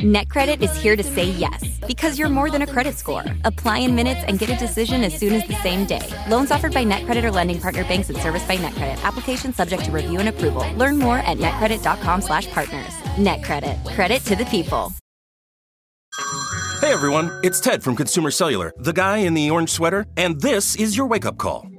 NetCredit is here to say yes because you're more than a credit score. Apply in minutes and get a decision as soon as the same day. Loans offered by NetCredit or lending partner banks and serviced by NetCredit. Application subject to review and approval. Learn more at netcredit.com/partners. NetCredit. Credit to the people. Hey everyone, it's Ted from Consumer Cellular, the guy in the orange sweater, and this is your wake-up call.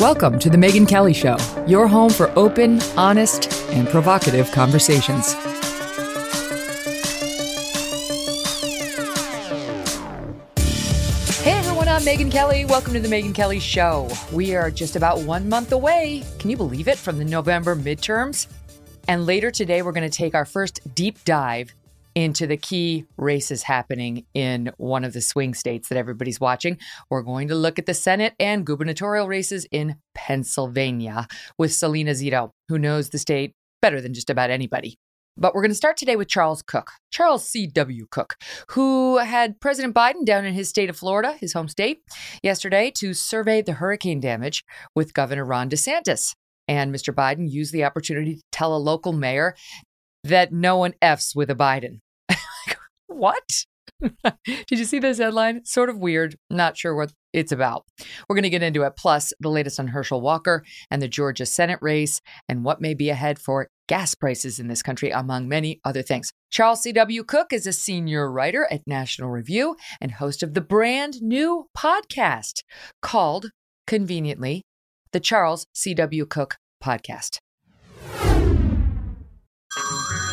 Welcome to The Megyn Kelly Show, your home for open, honest, and provocative conversations. Hey everyone, I'm Megyn Kelly. Welcome to The Megyn Kelly Show. We are just about one month away, can you believe it, from the November midterms? And later today, we're going to take our first deep dive into the key races happening in one of the swing states that everybody's watching. We're going to look at the Senate and gubernatorial races in Pennsylvania with Salena Zito, who knows the state better than just about anybody. But we're going to start today with Charles Cooke, Charles C.W. Cooke, who had President Biden down in his state of Florida, his home state, yesterday to survey the hurricane damage with Governor Ron DeSantis. And Mr. Biden used the opportunity to tell a local mayor that no one F's with a Biden. what? Did you see this headline? Sort of weird. Not sure what it's about. We're going to get into it. Plus, the latest on Herschel Walker and the Georgia Senate race and what may be ahead for gas prices in this country, among many other things. Charles C.W. Cooke is a senior writer at National Review and host of the brand new podcast called, conveniently, the Charles C.W. Cooke Podcast.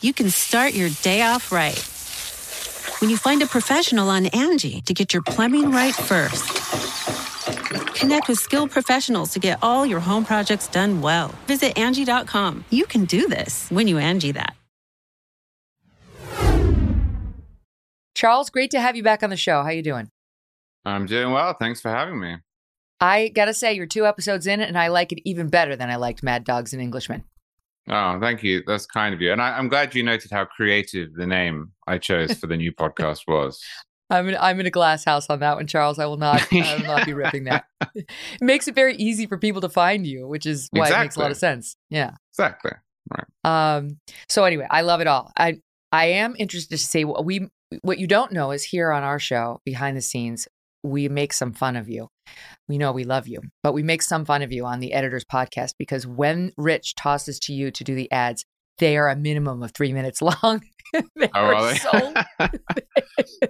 You can start your day off right when you find a professional on Angie to get your plumbing right first. Connect with skilled professionals to get all your home projects done well. Visit Angie.com. You can do this when you Angie that. Charles, great to have you back on the show. How you doing? I'm doing well. Thanks for having me. I gotta say, you're two episodes in, and I like it even better than I liked Mad Dogs and Englishmen. Oh, thank you. That's kind of you. And I, am glad you noted how creative the name I chose for the new podcast was. I'm in, I'm in a glass house on that one, Charles. I will not I will not be ripping that. it makes it very easy for people to find you, which is why exactly. it makes a lot of sense. Yeah. Exactly. Right. Um. So anyway, I love it all. I I am interested to say what we what you don't know is here on our show behind the scenes we make some fun of you. We know we love you, but we make some fun of you on the editor's podcast because when Rich tosses to you to do the ads, they are a minimum of three minutes long. they oh, really? so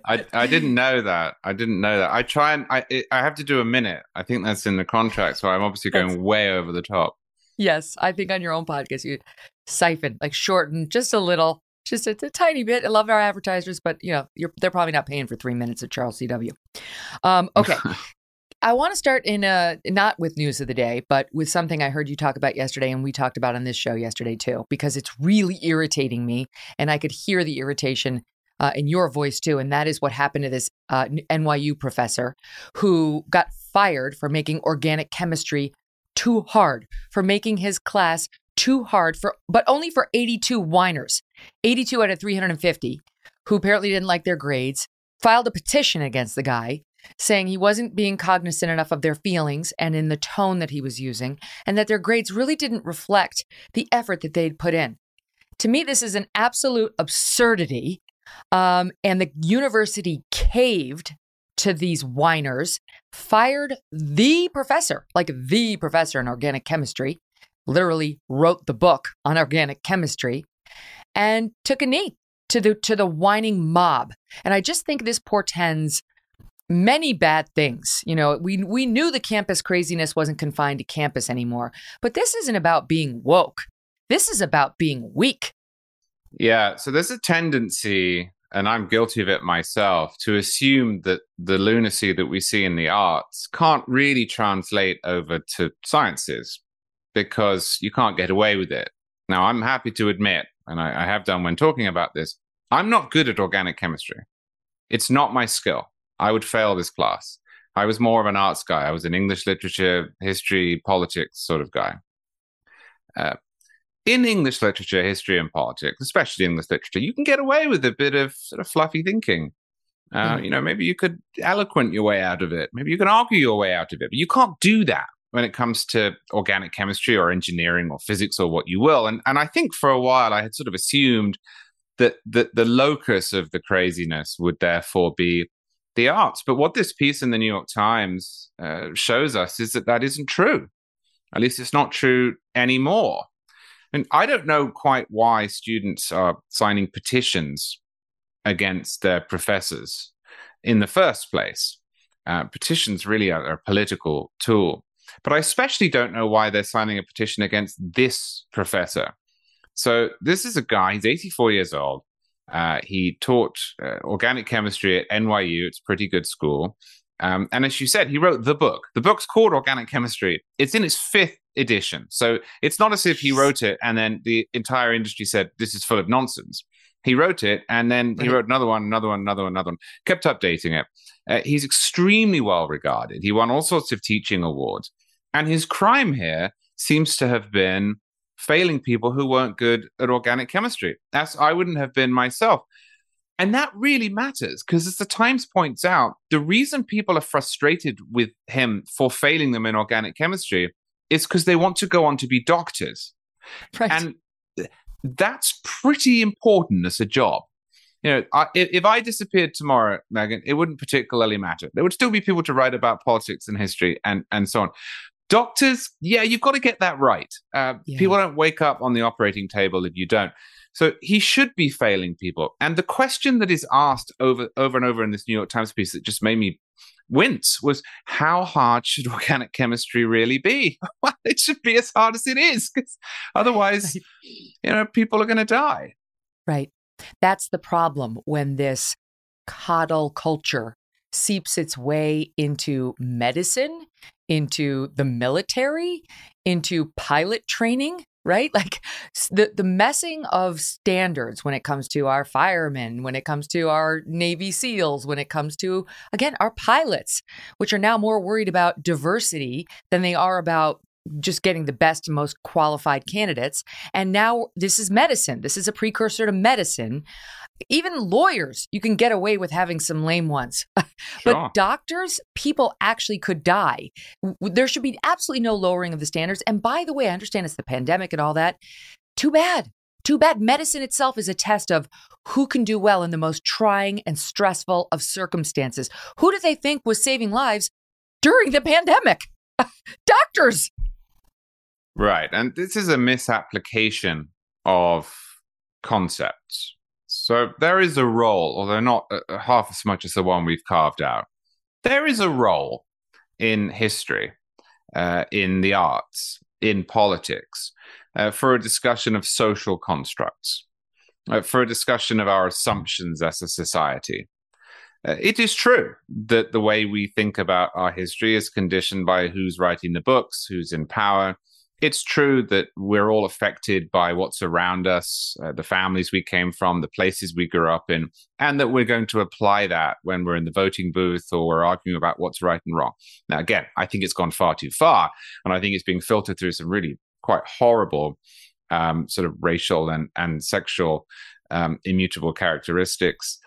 I, I didn't know that. I didn't know that. I try and I it, I have to do a minute. I think that's in the contract, so I'm obviously going that's, way over the top. Yes, I think on your own podcast you siphon like shorten just a little just a, a, tiny bit. I love our advertisers, but you know, they're probably not paying for three minutes of Charles CW. Um, okay. I want to start in a not with news of the day, but with something I heard you talk about yesterday, and we talked about on this show yesterday too, because it's really irritating me, and I could hear the irritation uh, in your voice too. And that is what happened to this uh, NYU professor who got fired for making organic chemistry too hard, for making his class too hard for, but only for 82 whiners, 82 out of 350, who apparently didn't like their grades, filed a petition against the guy saying he wasn't being cognizant enough of their feelings and in the tone that he was using, and that their grades really didn't reflect the effort that they'd put in. To me, this is an absolute absurdity. Um, and the university caved to these whiners, fired the professor, like the professor in organic chemistry, literally wrote the book on organic chemistry and took a knee to the to the whining mob. And I just think this portends many bad things. You know, we we knew the campus craziness wasn't confined to campus anymore, but this isn't about being woke. This is about being weak. Yeah, so there's a tendency and I'm guilty of it myself to assume that the lunacy that we see in the arts can't really translate over to sciences because you can't get away with it. Now, I'm happy to admit, and I, I have done when talking about this, I'm not good at organic chemistry. It's not my skill. I would fail this class. I was more of an arts guy. I was an English literature, history, politics sort of guy. Uh, in English literature, history, and politics, especially English literature, you can get away with a bit of sort of fluffy thinking. Uh, mm. You know, maybe you could eloquent your way out of it. Maybe you can argue your way out of it. But you can't do that when it comes to organic chemistry or engineering or physics or what you will. And and I think for a while I had sort of assumed that that the locus of the craziness would therefore be the arts. But what this piece in the New York Times uh, shows us is that that isn't true. At least it's not true anymore. And I don't know quite why students are signing petitions against their professors in the first place. Uh, petitions really are a political tool. But I especially don't know why they're signing a petition against this professor. So this is a guy, he's 84 years old. Uh, he taught uh, organic chemistry at NYU. It's a pretty good school. Um, and as you said, he wrote the book. The book's called Organic Chemistry. It's in its fifth edition. So it's not as if he wrote it and then the entire industry said, this is full of nonsense. He wrote it and then he wrote another one, another one, another one, another one, kept updating it. Uh, he's extremely well regarded. He won all sorts of teaching awards. And his crime here seems to have been failing people who weren't good at organic chemistry. As I wouldn't have been myself. And that really matters because, as the Times points out, the reason people are frustrated with him for failing them in organic chemistry is because they want to go on to be doctors. Right. And that's pretty important as a job. You know, I, if I disappeared tomorrow, Megyn, it wouldn't particularly matter. There would still be people to write about politics and history and, and so on. Doctors, yeah, you've got to get that right. Uh, yeah. People don't wake up on the operating table if you don't. So he should be failing people. And the question that is asked over over and over in this New York Times piece that just made me wince was how hard should organic chemistry really be? well, it should be as hard as it is, because otherwise, you know, people are going to die. Right. That's the problem when this coddle culture seeps its way into medicine, into the military, into pilot training right? Like the the messing of standards when it comes to our firemen, when it comes to our Navy SEALs, when it comes to again our pilots, which are now more worried about diversity than they are about just getting the best and most qualified candidates. And now this is medicine. This is a precursor to medicine. Even lawyers, you can get away with having some lame ones. Sure. but doctors, people actually could die. There should be absolutely no lowering of the standards. And by the way, I understand it's the pandemic and all that. Too bad. Too bad. Medicine itself is a test of who can do well in the most trying and stressful of circumstances. Who do they think was saving lives during the pandemic? Doctors. Right. And this is a misapplication of concepts. So there is a role, although not uh, half as much as the one we've carved out. There is a role in history, uh, in the arts, in politics, uh, for a discussion of social constructs, uh, for a discussion of our assumptions as a society. Uh, it is true that the way we think about our history is conditioned by who's writing the books, who's in power, it's true that we're all affected by what's around us, uh, the families we came from, the places we grew up in, and that we're going to apply that when we're in the voting booth or we're arguing about what's right and wrong. Now, again, I think it's gone far too far, and I think it's being filtered through some really quite horrible um, sort of racial and, and sexual um, immutable characteristics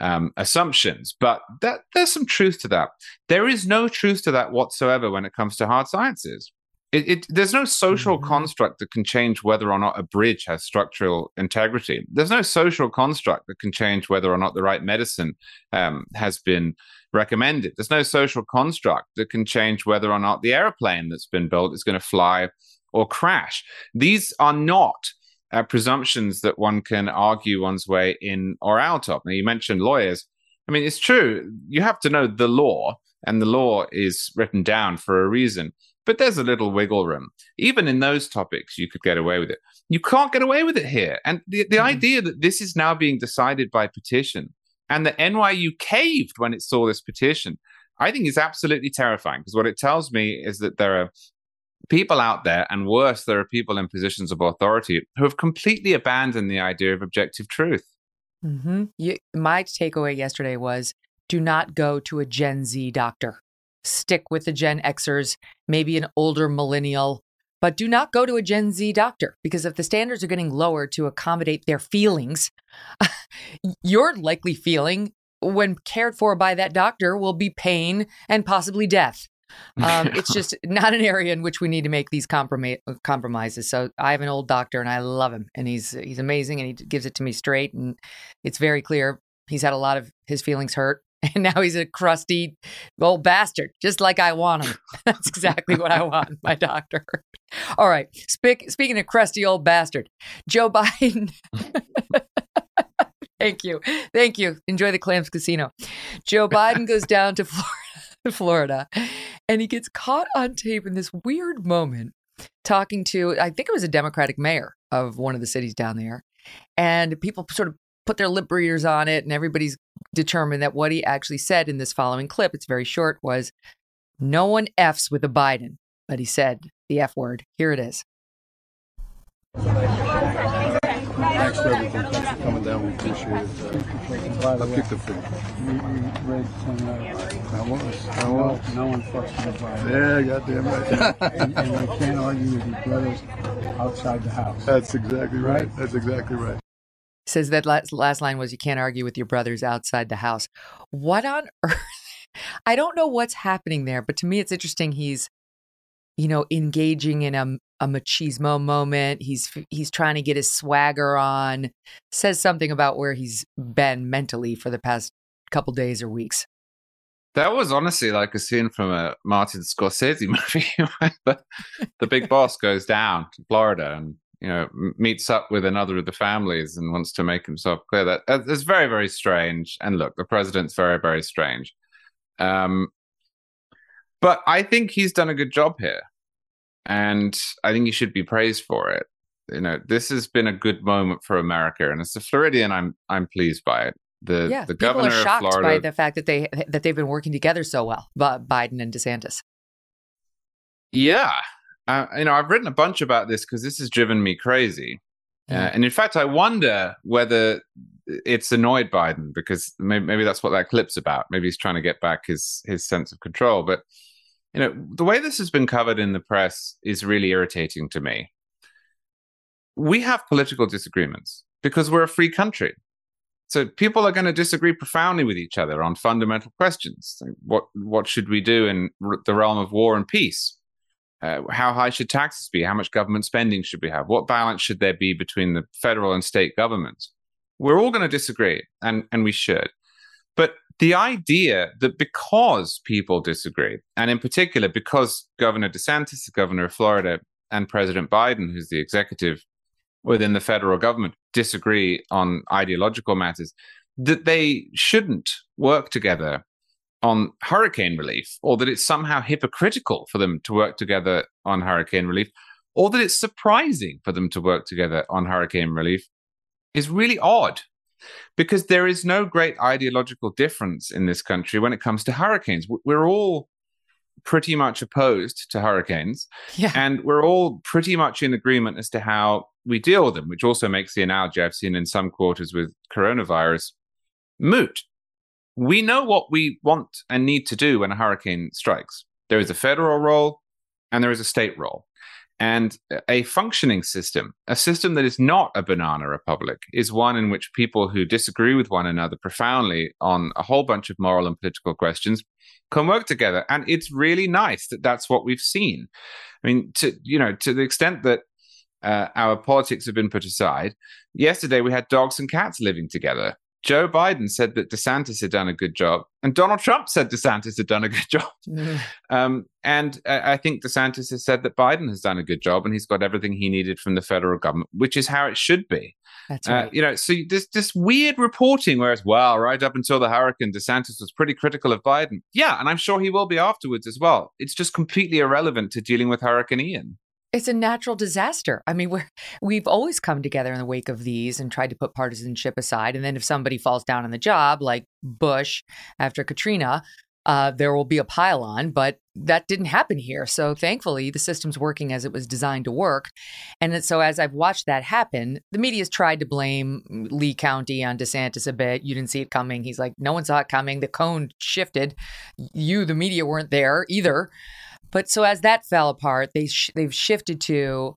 um, assumptions. But that, there's some truth to that. There is no truth to that whatsoever when it comes to hard sciences. It, it, there's no social mm-hmm. construct that can change whether or not a bridge has structural integrity. There's no social construct that can change whether or not the right medicine um, has been recommended. There's no social construct that can change whether or not the airplane that's been built is going to fly or crash. These are not uh, presumptions that one can argue one's way in or out of. Now, you mentioned lawyers. I mean, it's true. You have to know the law, and the law is written down for a reason. But there's a little wiggle room. Even in those topics, you could get away with it. You can't get away with it here. And the, the mm-hmm. idea that this is now being decided by petition and the NYU caved when it saw this petition, I think is absolutely terrifying because what it tells me is that there are people out there, and worse, there are people in positions of authority who have completely abandoned the idea of objective truth. Mm-hmm. You, my takeaway yesterday was do not go to a Gen Z doctor. Stick with the Gen Xers, maybe an older millennial, but do not go to a Gen Z doctor because if the standards are getting lower to accommodate their feelings, your likely feeling when cared for by that doctor will be pain and possibly death. Um, it's just not an area in which we need to make these comprom- compromises. So I have an old doctor, and I love him, and he's he's amazing, and he gives it to me straight, and it's very clear he's had a lot of his feelings hurt, and now he's a crusty old bastard, just like I want him. That's exactly what I want, my doctor. All right, Spe- speaking of crusty old bastard, Joe Biden. Thank you. Thank you. Enjoy the Clams Casino. Joe Biden goes down to Florida Florida. And he gets caught on tape in this weird moment talking to, I think it was a Democratic mayor of one of the cities down there. And people sort of put their lip readers on it, and everybody's determined that what he actually said in this following clip, it's very short, was no one F's with a Biden. But he said the F word. Here it is. Thanks for everything. Thanks for coming down. We appreciate it. Uh, I'll kick the food. You, you read some, uh, I was. I no, no one fucks with Biden. Yeah, goddamn right. and, and you can't argue with your brothers outside the house. That's exactly right. right? That's exactly right. Says that last, last line was you can't argue with your brothers outside the house. What on earth? I don't know what's happening there, but to me it's interesting he's you know engaging in a a machismo moment. He's he's trying to get his swagger on. Says something about where he's been mentally for the past couple days or weeks. That was honestly like a scene from a Martin Scorsese movie. the, the big boss goes down to Florida and you know meets up with another of the families and wants to make himself clear. That it's very very strange. And look, the president's very very strange. Um, but I think he's done a good job here and I think he should be praised for it. You know, this has been a good moment for America, and as a Floridian, I'm I'm pleased by it. The yeah, the people governor are shocked of Florida, by the fact that they that they've been working together so well, Biden and DeSantis. Yeah, uh, you know, I've written a bunch about this because this has driven me crazy. Uh, and in fact, I wonder whether it's annoyed Biden because maybe, maybe that's what that clip's about. Maybe he's trying to get back his his sense of control. But you know, the way this has been covered in the press is really irritating to me. We have political disagreements because we're a free country. So people are going to disagree profoundly with each other on fundamental questions. What what should we do in the realm of war and peace? Uh, how high should taxes be? How much government spending should we have? What balance should there be between the federal and state governments? We're all going to disagree, and and we should. But the idea that because people disagree, and in particular because Governor DeSantis, the governor of Florida, and President Biden, who's the executive within the federal government, disagree on ideological matters, that they shouldn't work together on hurricane relief, or that it's somehow hypocritical for them to work together on hurricane relief, or that it's surprising for them to work together on hurricane relief is really odd because there is no great ideological difference in this country when it comes to hurricanes. We're all pretty much opposed to hurricanes, yeah. and we're all pretty much in agreement as to how we deal with them, which also makes the analogy I've seen in some quarters with coronavirus moot. We know what we want and need to do when a hurricane strikes. There is a federal role and there is a state role. And a functioning system, a system that is not a banana republic, is one in which people who disagree with one another profoundly on a whole bunch of moral and political questions can work together. And it's really nice that that's what we've seen. I mean, to you know, to the extent that uh, our politics have been put aside, yesterday we had dogs and cats living together Joe Biden said that DeSantis had done a good job, and Donald Trump said DeSantis had done a good job. Mm. Um, and I think DeSantis has said that Biden has done a good job, and he's got everything he needed from the federal government, which is how it should be. That's uh, right. Uh, you know, so this this weird reporting, whereas well, right up until the hurricane, DeSantis was pretty critical of Biden. Yeah, and I'm sure he will be afterwards as well. It's just completely irrelevant to dealing with Hurricane Ian. It's a natural disaster. I mean, we're we've always come together in the wake of these and tried to put partisanship aside. And then if somebody falls down on the job, like Bush after Katrina, uh, there will be a pile on, but that didn't happen here. So thankfully, the system's working as it was designed to work. And so as I've watched that happen, the media's tried to blame Lee County on DeSantis a bit. You didn't see it coming. He's like, no one saw it coming. The cone shifted. You, the media, weren't there either. But so as that fell apart, they sh- they've shifted to,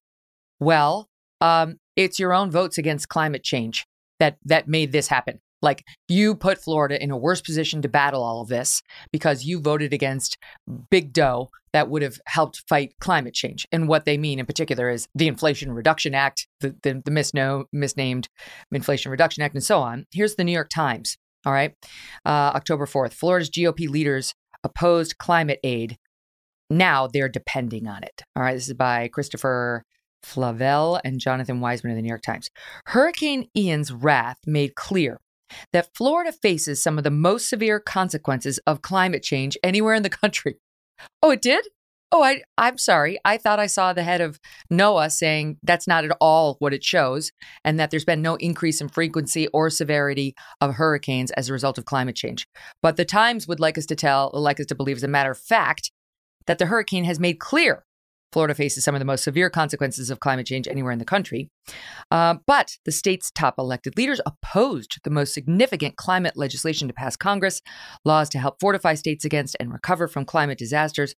well, um, it's your own votes against climate change that that made this happen. Like you put Florida in a worse position to battle all of this because you voted against big dough that would have helped fight climate change. And what they mean in particular is the Inflation Reduction Act, the, the, the misno- misnamed Inflation Reduction Act, and so on. Here's the New York Times. All right. Uh, October 4th, Florida's GOP leaders opposed climate aid now they're depending on it. All right, this is by Christopher Flavelle and Jonathan Weisman of the New York Times. Hurricane Ian's wrath made clear that Florida faces some of the most severe consequences of climate change anywhere in the country. Oh, it did? Oh, I, I'm sorry. I thought I saw the head of NOAA saying that's not at all what it shows, and that there's been no increase in frequency or severity of hurricanes as a result of climate change. But the Times would like us to tell, like us to believe, as a matter of fact, that the hurricane has made clear Florida faces some of the most severe consequences of climate change anywhere in the country. Uh, but the state's top elected leaders opposed the most significant climate legislation to pass Congress, laws to help fortify states against and recover from climate disasters,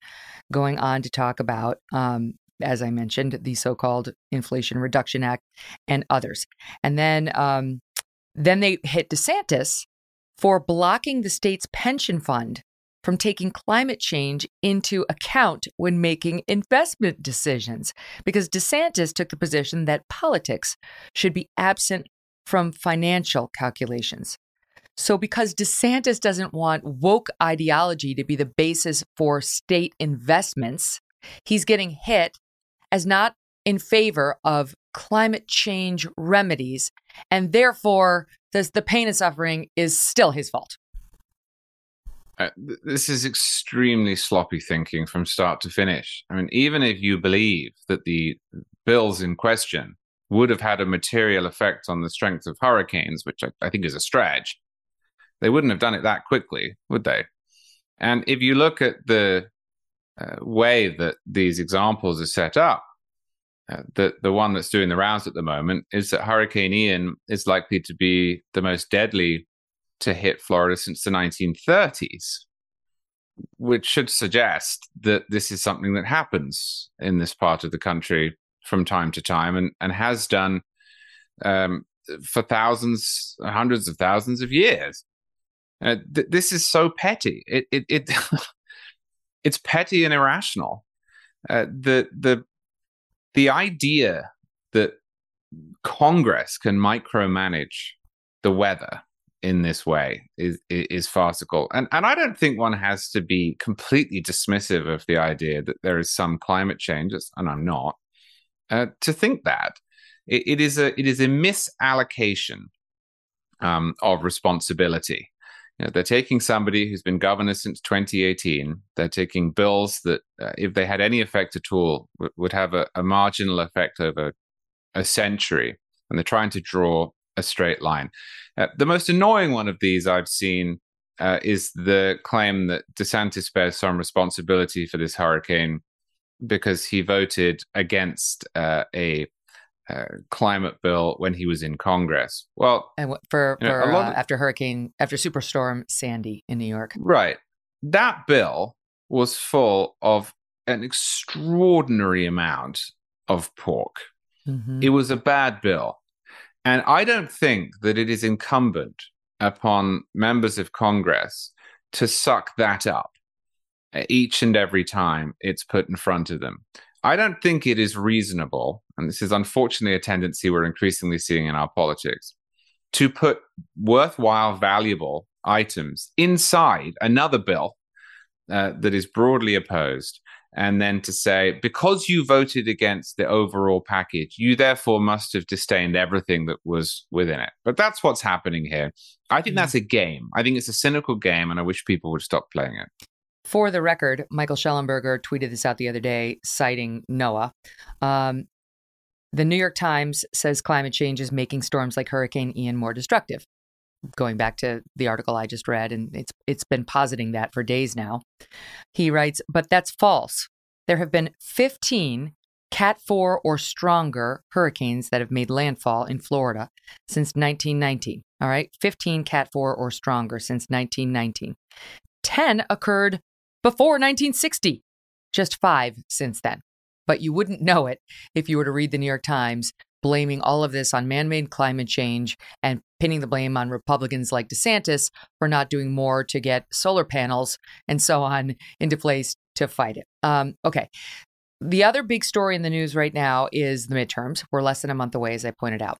going on to talk about. Um, as I mentioned, the so-called Inflation Reduction Act and others, and then um, then they hit DeSantis for blocking the state's pension fund from taking climate change into account when making investment decisions because DeSantis took the position that politics should be absent from financial calculations. So, because DeSantis doesn't want woke ideology to be the basis for state investments, he's getting hit as not in favor of climate change remedies. And therefore, the pain and suffering is still his fault. Uh, this is extremely sloppy thinking from start to finish. I mean, even if you believe that the bills in question would have had a material effect on the strength of hurricanes, which I, I think is a stretch, they wouldn't have done it that quickly, would they? And if you look at the uh, way that these examples are set up, uh, the the one that's doing the rounds at the moment is that Hurricane Ian is likely to be the most deadly to hit Florida since the 1930s, which should suggest that this is something that happens in this part of the country from time to time and, and has done um, for thousands, hundreds of thousands of years. Uh, th- this is so petty. It it, it it's petty and irrational. Uh, the the the idea that Congress can micromanage the weather in this way is is farcical. And and i don't think one has to be completely dismissive of the idea that there is some climate change and i'm not uh, to think that. It, it is a it is a misallocation um, of responsibility. You know, they're taking somebody who's been governor since 2018 they're taking bills that uh, if they had any effect at all w- would have a, a marginal effect over a century and they're trying to draw a straight line. Uh, the most annoying one of these I've seen uh, is the claim that DeSantis bears some responsibility for this hurricane because he voted against uh, a uh, climate bill when he was in Congress. Well, and for, for know, uh, of, after Hurricane after Superstorm Sandy in New York, right? That bill was full of an extraordinary amount of pork. Mm-hmm. It was a bad bill. And I don't think that it is incumbent upon members of Congress to suck that up each and every time it's put in front of them. I don't think it is reasonable, and this is unfortunately a tendency we're increasingly seeing in our politics, to put worthwhile, valuable items inside another bill uh, that is broadly opposed. And then to say, because you voted against the overall package, you therefore must have disdained everything that was within it. But that's what's happening here. I think mm-hmm. that's a game. I think it's a cynical game, and I wish people would stop playing it. For the record, Michael Shellenberger tweeted this out the other day, citing NOAA. Um, the New York Times says climate change is making storms like Hurricane Ian more destructive. Going back to the article I just read, and it's it's been positing that for days now. He writes, but that's false. There have been 15 Cat 4 or stronger hurricanes that have made landfall in Florida since 1919. All right, 15 Cat 4 or stronger since 1919. 10 occurred before 1960, just five since then but you wouldn't know it if you were to read the New York Times blaming all of this on man made climate change and pinning the blame on Republicans like DeSantis for not doing more to get solar panels and so on into place to fight it. Um, okay. The other big story in the news right now is the midterms. We're less than a month away, as I pointed out.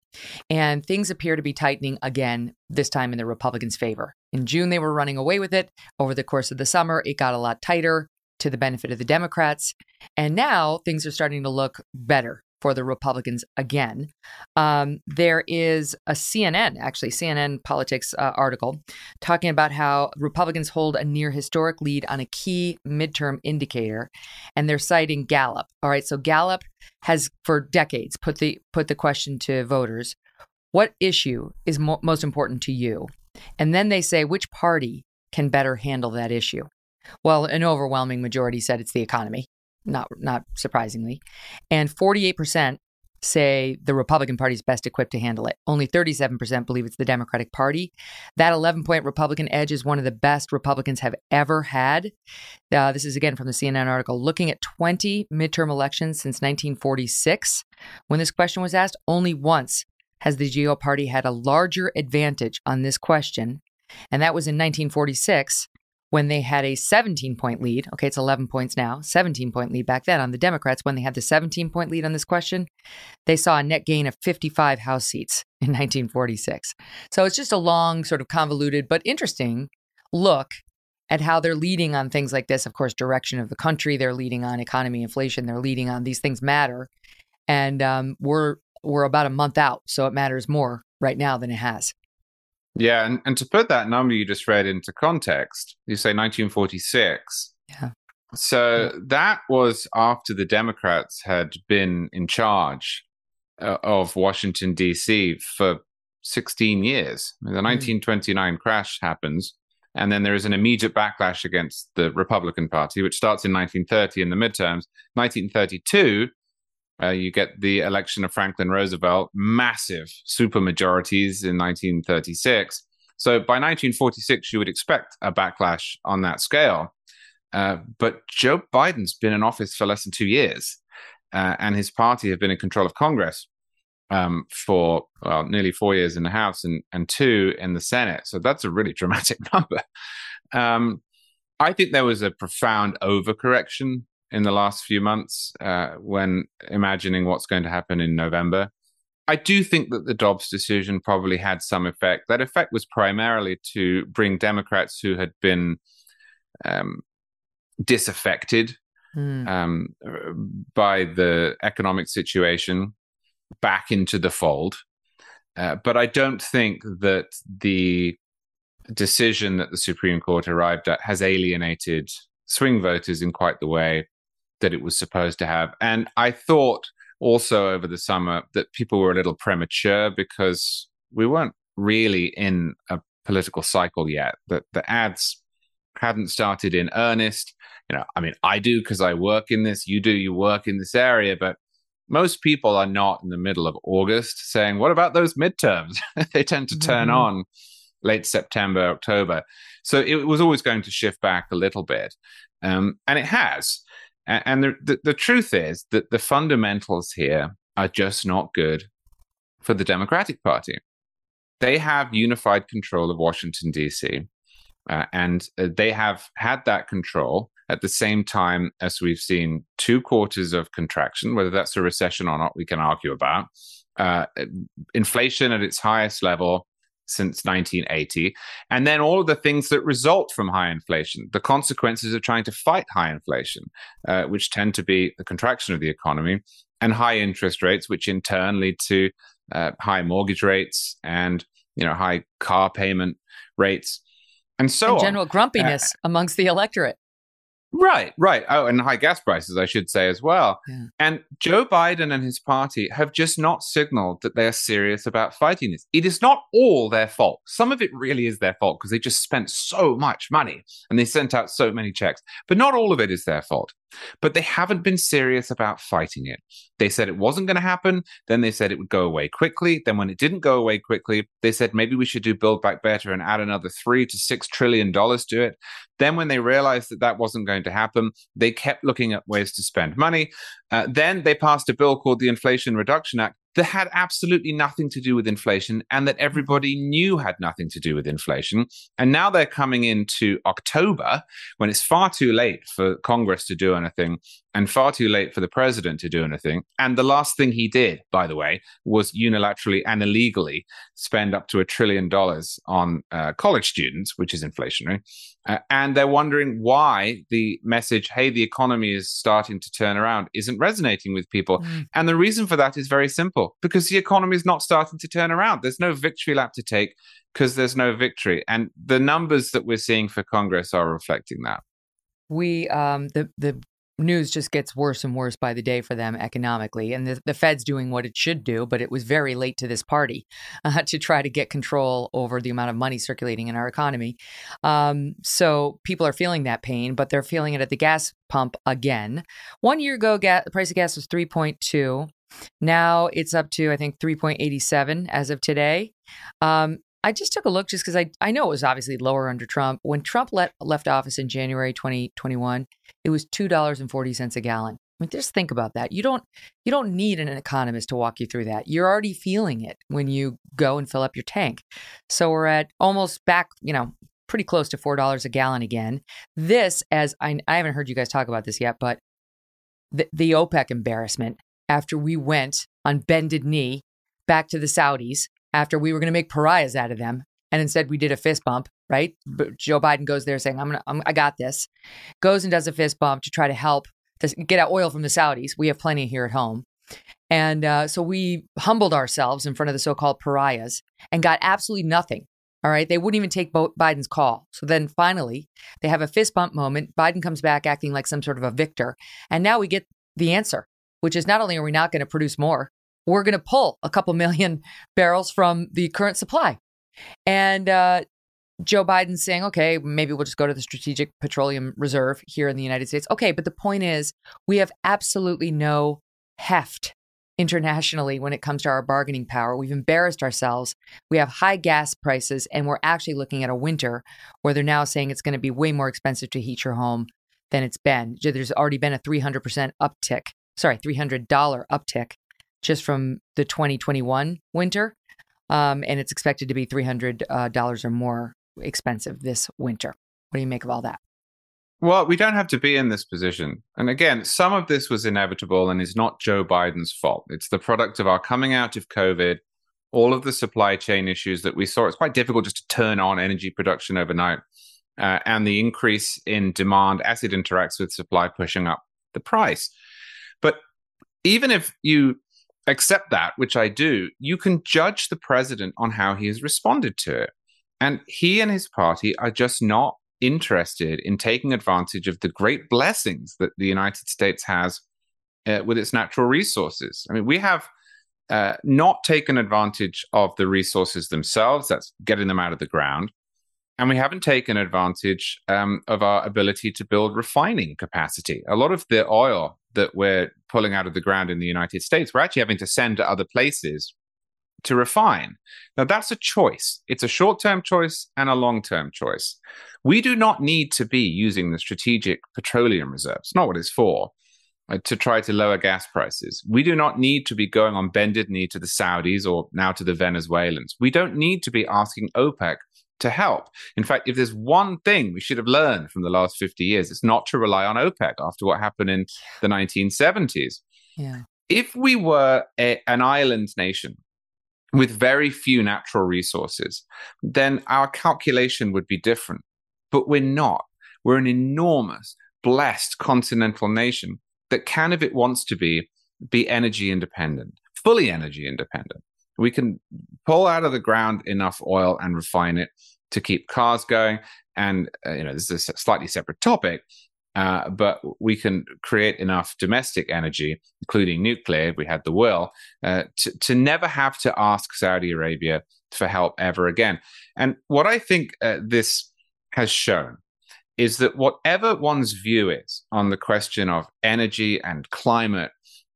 And things appear to be tightening again, this time in the Republicans' favor. In June, they were running away with it. Over the course of the summer, it got a lot tighter to the benefit of the Democrats. And now things are starting to look better for the Republicans again. Um, there is a CNN, actually, CNN Politics uh, article talking about how Republicans hold a near historic lead on a key midterm indicator, and they're citing Gallup. All right, so Gallup has for decades put the put the question to voters: What issue is mo- most important to you? And then they say which party can better handle that issue. Well, an overwhelming majority said it's the economy, not not surprisingly, and 48% say the Republican Party is best equipped to handle it. Only 37% believe it's the Democratic Party. That 11 point Republican edge is one of the best Republicans have ever had. Uh, this is again from the CNN article. Looking at 20 midterm elections since 1946, when this question was asked, only once has the GO party had a larger advantage on this question, and that was in 1946 when they had a 17 point lead. Okay, it's 11 points now, 17 point lead back then on the Democrats. When they had the 17 point lead on this question, they saw a net gain of 55 House seats in 1946. So it's just a long, sort of convoluted, but interesting look at how they're leading on things like this. Of course, direction of the country, they're leading on economy, inflation, they're leading on these things matter. And um, we're we're about a month out, so it matters more right now than it has. Yeah, and, and to put that number you just read into context, you say 1946. Yeah. So yeah. that was after the Democrats had been in charge uh, of Washington, D.C. for 16 years. The 1929 mm. crash happens, and then there is an immediate backlash against the Republican Party, which starts in 1930 in the midterms. 1932, uh, you get the election of Franklin Roosevelt, massive supermajorities in 1936. So by 1946, you would expect a backlash on that scale. Uh, but Joe Biden's been in office for less than two years, uh, and his party have been in control of Congress um, for well, nearly four years in the House and, and two in the Senate. So that's a really dramatic number. Um, I think there was a profound overcorrection in the last few months uh, when imagining what's going to happen in November. I do think that the Dobbs decision probably had some effect. That effect was primarily to bring Democrats who had been um, disaffected mm. um, by the economic situation back into the fold. Uh, but I don't think that the decision that the Supreme Court arrived at has alienated swing voters in quite the way that it was supposed to have. And I thought also over the summer that people were a little premature because we weren't really in a political cycle yet. That the ads hadn't started in earnest. You know, I mean, I do because I work in this, you do, you work in this area, but most people are not in the middle of August saying, What about those midterms? they tend to turn mm-hmm. on late September, October. So it was always going to shift back a little bit. Um, and it has. And the, the, the truth is that the fundamentals here are just not good for the Democratic Party. They have unified control of Washington, D.C., uh, and uh, they have had that control at the same time as we've seen two quarters of contraction, whether that's a recession or not, we can argue about. Uh, inflation at its highest level, since 1980. And then all of the things that result from high inflation, the consequences of trying to fight high inflation, uh, which tend to be the contraction of the economy, and high interest rates, which in turn lead to uh, high mortgage rates and you know high car payment rates and so and general on. grumpiness uh, amongst the electorate. Right, right. Oh, and high gas prices, I should say as well. Yeah. And Joe Biden and his party have just not signaled that they are serious about fighting this. It is not all their fault. Some of it really is their fault because they just spent so much money and they sent out so many checks, but not all of it is their fault. But they haven't been serious about fighting it. They said it wasn't going to happen. Then they said it would go away quickly. Then, when it didn't go away quickly, they said maybe we should do Build Back Better and add another three to six trillion dollars to it. Then, when they realized that that wasn't going to happen, they kept looking at ways to spend money. Uh, then they passed a bill called the Inflation Reduction Act, that had absolutely nothing to do with inflation and that mm-hmm. everybody knew had nothing to do with inflation. And now they're coming into October when it's far too late for Congress to do anything and far too late for the president to do anything. And the last thing he did, by the way, was unilaterally and illegally spend up to a trillion dollars on uh, college students, which is inflationary. Uh, and they're wondering why the message, hey, the economy is starting to turn around, isn't resonating with people. Mm. And the reason for that is very simple because the economy is not starting to turn around. There's no victory lap to take because there's no victory. And the numbers that we're seeing for Congress are reflecting that we um, the the news just gets worse and worse by the day for them economically. And the, the Fed's doing what it should do, but it was very late to this party uh, to try to get control over the amount of money circulating in our economy. Um, so people are feeling that pain, but they're feeling it at the gas pump again. One year ago, the price of gas was 3.2. Now it's up to, I think, 3.87 as of today. Um, I just took a look just because I, I know it was obviously lower under Trump. When Trump let, left office in January 2021, it was $2.40 a gallon. I mean, just think about that. You don't you don't need an economist to walk you through that. You're already feeling it when you go and fill up your tank. So we're at almost back, you know, pretty close to four dollars a gallon again. This, as I, I haven't heard you guys talk about this yet, but the, the OPEC embarrassment after we went on bended knee back to the Saudis after we were going to make pariahs out of them. And instead, we did a fist bump, right? But Joe Biden goes there saying, "I'm gonna, I'm, got this." Goes and does a fist bump to try to help to get out oil from the Saudis. We have plenty here at home, and uh, so we humbled ourselves in front of the so-called pariahs and got absolutely nothing. All right, they wouldn't even take Biden's call. So then finally, they have a fist bump moment. Biden comes back acting like some sort of a victor, and now we get the answer, which is not only are we not going to produce more, we're going to pull a couple million barrels from the current supply. And uh, Joe Biden's saying, okay, maybe we'll just go to the Strategic Petroleum Reserve here in the United States. Okay, but the point is, we have absolutely no heft internationally when it comes to our bargaining power. We've embarrassed ourselves. We have high gas prices, and we're actually looking at a winter where they're now saying it's going to be way more expensive to heat your home than it's been. There's already been a 300% uptick, sorry, $300 uptick just from the 2021 winter. Um, and it's expected to be $300 uh, or more expensive this winter. What do you make of all that? Well, we don't have to be in this position. And again, some of this was inevitable and is not Joe Biden's fault. It's the product of our coming out of COVID, all of the supply chain issues that we saw. It's quite difficult just to turn on energy production overnight. Uh, and the increase in demand as it interacts with supply, pushing up the price. But even if you accept that, which I do, you can judge the president on how he has responded to it. And he and his party are just not interested in taking advantage of the great blessings that the United States has uh, with its natural resources. I mean, we have uh, not taken advantage of the resources themselves, that's getting them out of the ground. And we haven't taken advantage um, of our ability to build refining capacity. A lot of the oil that we're pulling out of the ground in the United States, we're actually having to send to other places to refine. Now, that's a choice. It's a short term choice and a long term choice. We do not need to be using the strategic petroleum reserves, not what it's for, to try to lower gas prices. We do not need to be going on bended knee to the Saudis or now to the Venezuelans. We don't need to be asking OPEC to help. In fact, if there's one thing we should have learned from the last 50 years, it's not to rely on OPEC after what happened in the 1970s. Yeah. If we were a, an island nation with very few natural resources, then our calculation would be different. But we're not. We're an enormous, blessed continental nation that can, if it wants to be, be energy independent, fully energy independent. We can pull out of the ground enough oil and refine it to keep cars going. And, uh, you know, this is a slightly separate topic, uh, but we can create enough domestic energy, including nuclear, if we had the will, uh, to, to never have to ask Saudi Arabia for help ever again. And what I think uh, this has shown is that whatever one's view is on the question of energy and climate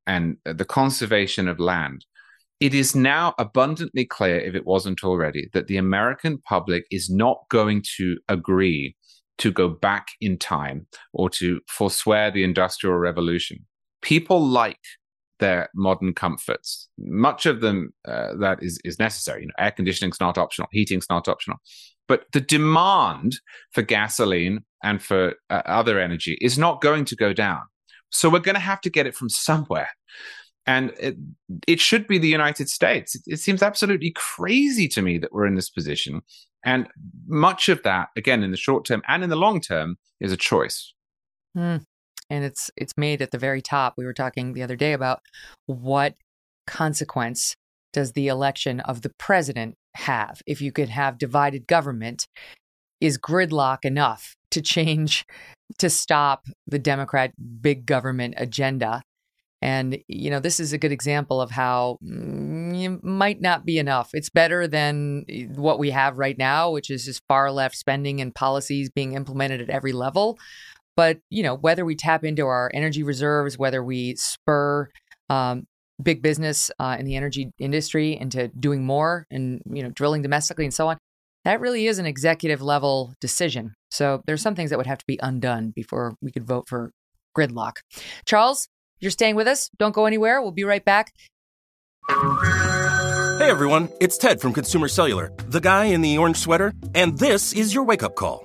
and the conservation of land, it is now abundantly clear, if it wasn't already, that the American public is not going to agree to go back in time or to forswear the Industrial Revolution. People like their modern comforts. Much of them uh, that is is necessary. You know, air conditioning's not optional, heating's not optional, but the demand for gasoline and for uh, other energy is not going to go down. So we're going to have to get it from somewhere and it, it should be the United States. It, it, seems absolutely crazy to me that we're in this position. And much of that, again, in the short term and in the long term, is a choice. Mm. And it's it's made at the very top. We were talking the other day about what consequence does the election of the president have? If you could have divided government, is gridlock enough to change to stop the Democrat big government agenda? And, you know, this is a good example of how mm, might not be enough. It's better than eh, what we have right now, which is just far left spending and policies being implemented at every level. But, you know, whether we tap into our energy reserves, whether we spur um, big business uh, in the energy industry into doing more and, you know, drilling domestically and so on, that really is an executive level decision. So there's some things that would have to be undone before we could vote for gridlock. Charles, you're staying with us. Don't go anywhere. We'll be right back. Hey everyone, it's Ted from Consumer Cellular, the guy in the orange sweater, and this is your wake up call.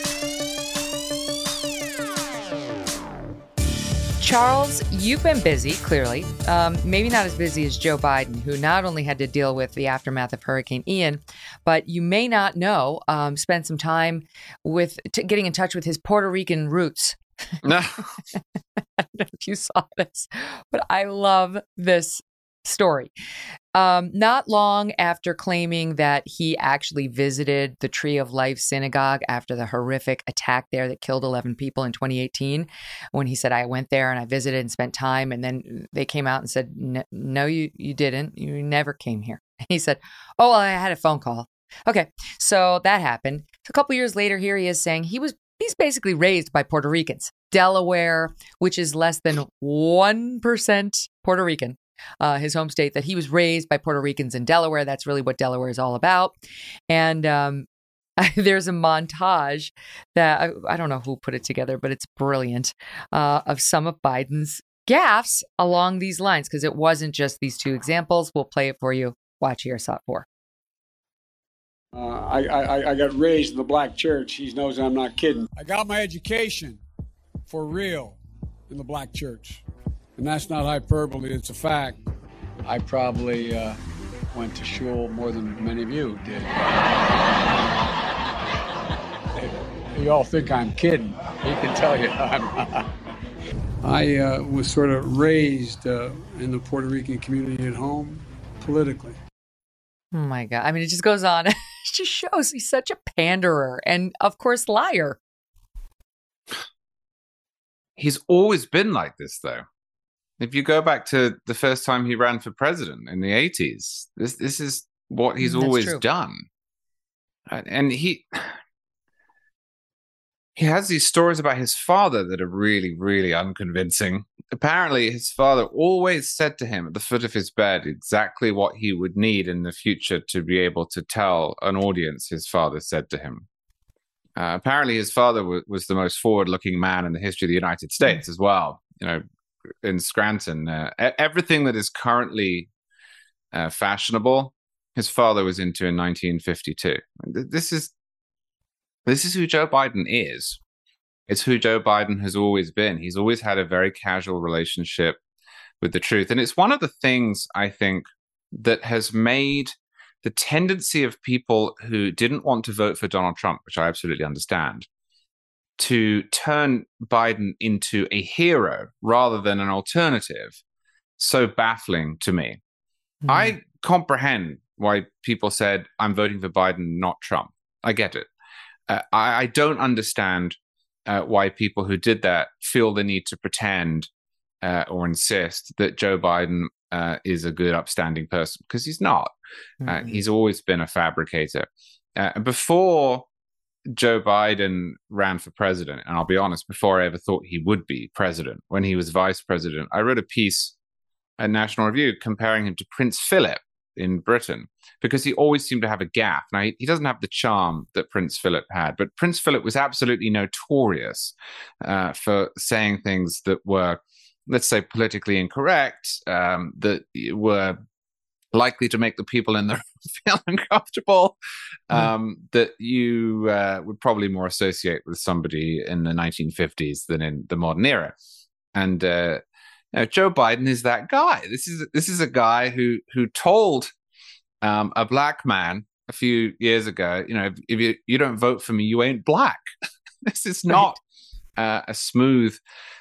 Charles, you've been busy, clearly. Um, maybe not as busy as Joe Biden, who not only had to deal with the aftermath of Hurricane Ian, but you may not know, um, spent some time with t- getting in touch with his Puerto Rican roots. No. I don't know if you saw this, but I love this story. Um, not long after claiming that he actually visited the Tree of Life synagogue after the horrific attack there that killed 11 people in 2018, when he said, I went there and I visited and spent time. And then they came out and said, No, you, you didn't. You never came here. And he said, Oh, well, I had a phone call. Okay. So that happened. A couple years later, here he is saying he was he's basically raised by Puerto Ricans. Delaware, which is less than 1% Puerto Rican, uh, his home state, that he was raised by Puerto Ricans in Delaware. That's really what Delaware is all about. And um, there's a montage that I, I, don't know who put it together, but it's brilliant uh, of some of Biden's gaffes along these lines because it wasn't just these two examples. We'll play it for you. Watch here, SOT 4. Uh, I, I, I got raised in the black church. He knows I'm not kidding. I got my education for real in the black church. And that's not hyperbole, it's a fact. I probably uh, went to shul more than many of you did. you all think I'm kidding. He can tell you I'm. I uh, was sort of raised uh, in the Puerto Rican community at home politically. Oh my God. I mean, it just goes on. it just shows he's such a panderer and, of course, liar. He's always been like this, though. If you go back to the first time he ran for president in the 80s, this this is what he's That's always true. done. And he he has these stories about his father that are really, really unconvincing. Apparently, his father always said to him at the foot of his bed exactly what he would need in the future to be able to tell an audience his father said to him. Uh, apparently, his father w- was the most forward-looking man in the history of the United States as well. You know, in Scranton, uh, everything that is currently uh, fashionable, his father was into in 1952. This is this is who Joe Biden is. It's who Joe Biden has always been. He's always had a very casual relationship with the truth. And it's one of the things I think that has made the tendency of people who didn't want to vote for Donald Trump, which I absolutely understand, to turn Biden into a hero rather than an alternative so baffling to me. Mm. I comprehend why people said, I'm voting for Biden, not Trump. I get it. Uh, I, I, don't understand uh, why people who did that feel the need to pretend uh, or insist that Joe Biden uh, is a good, upstanding person because he's not. Mm-hmm. he's always been a fabricator. Uh, before Joe Biden ran for president, and I'll be honest, before I ever thought he would be president, when he was vice president, I wrote a piece at National Review comparing him to Prince Philip in Britain because he always seemed to have a gaffe. Now, he, he, doesn't have the charm that Prince Philip had, but Prince Philip was absolutely notorious uh, for saying things that were, let's say, politically incorrect, um, that were likely to make the people in the room feel uncomfortable, hmm. um, mm. that you uh, would probably more associate with somebody in the 1950s than in the modern era. And uh, now, Joe Biden is that guy. This is this is a guy who who told um, a black man a few years ago, you know, if, if you you don't vote for me, you ain't black. this is not uh, a smooth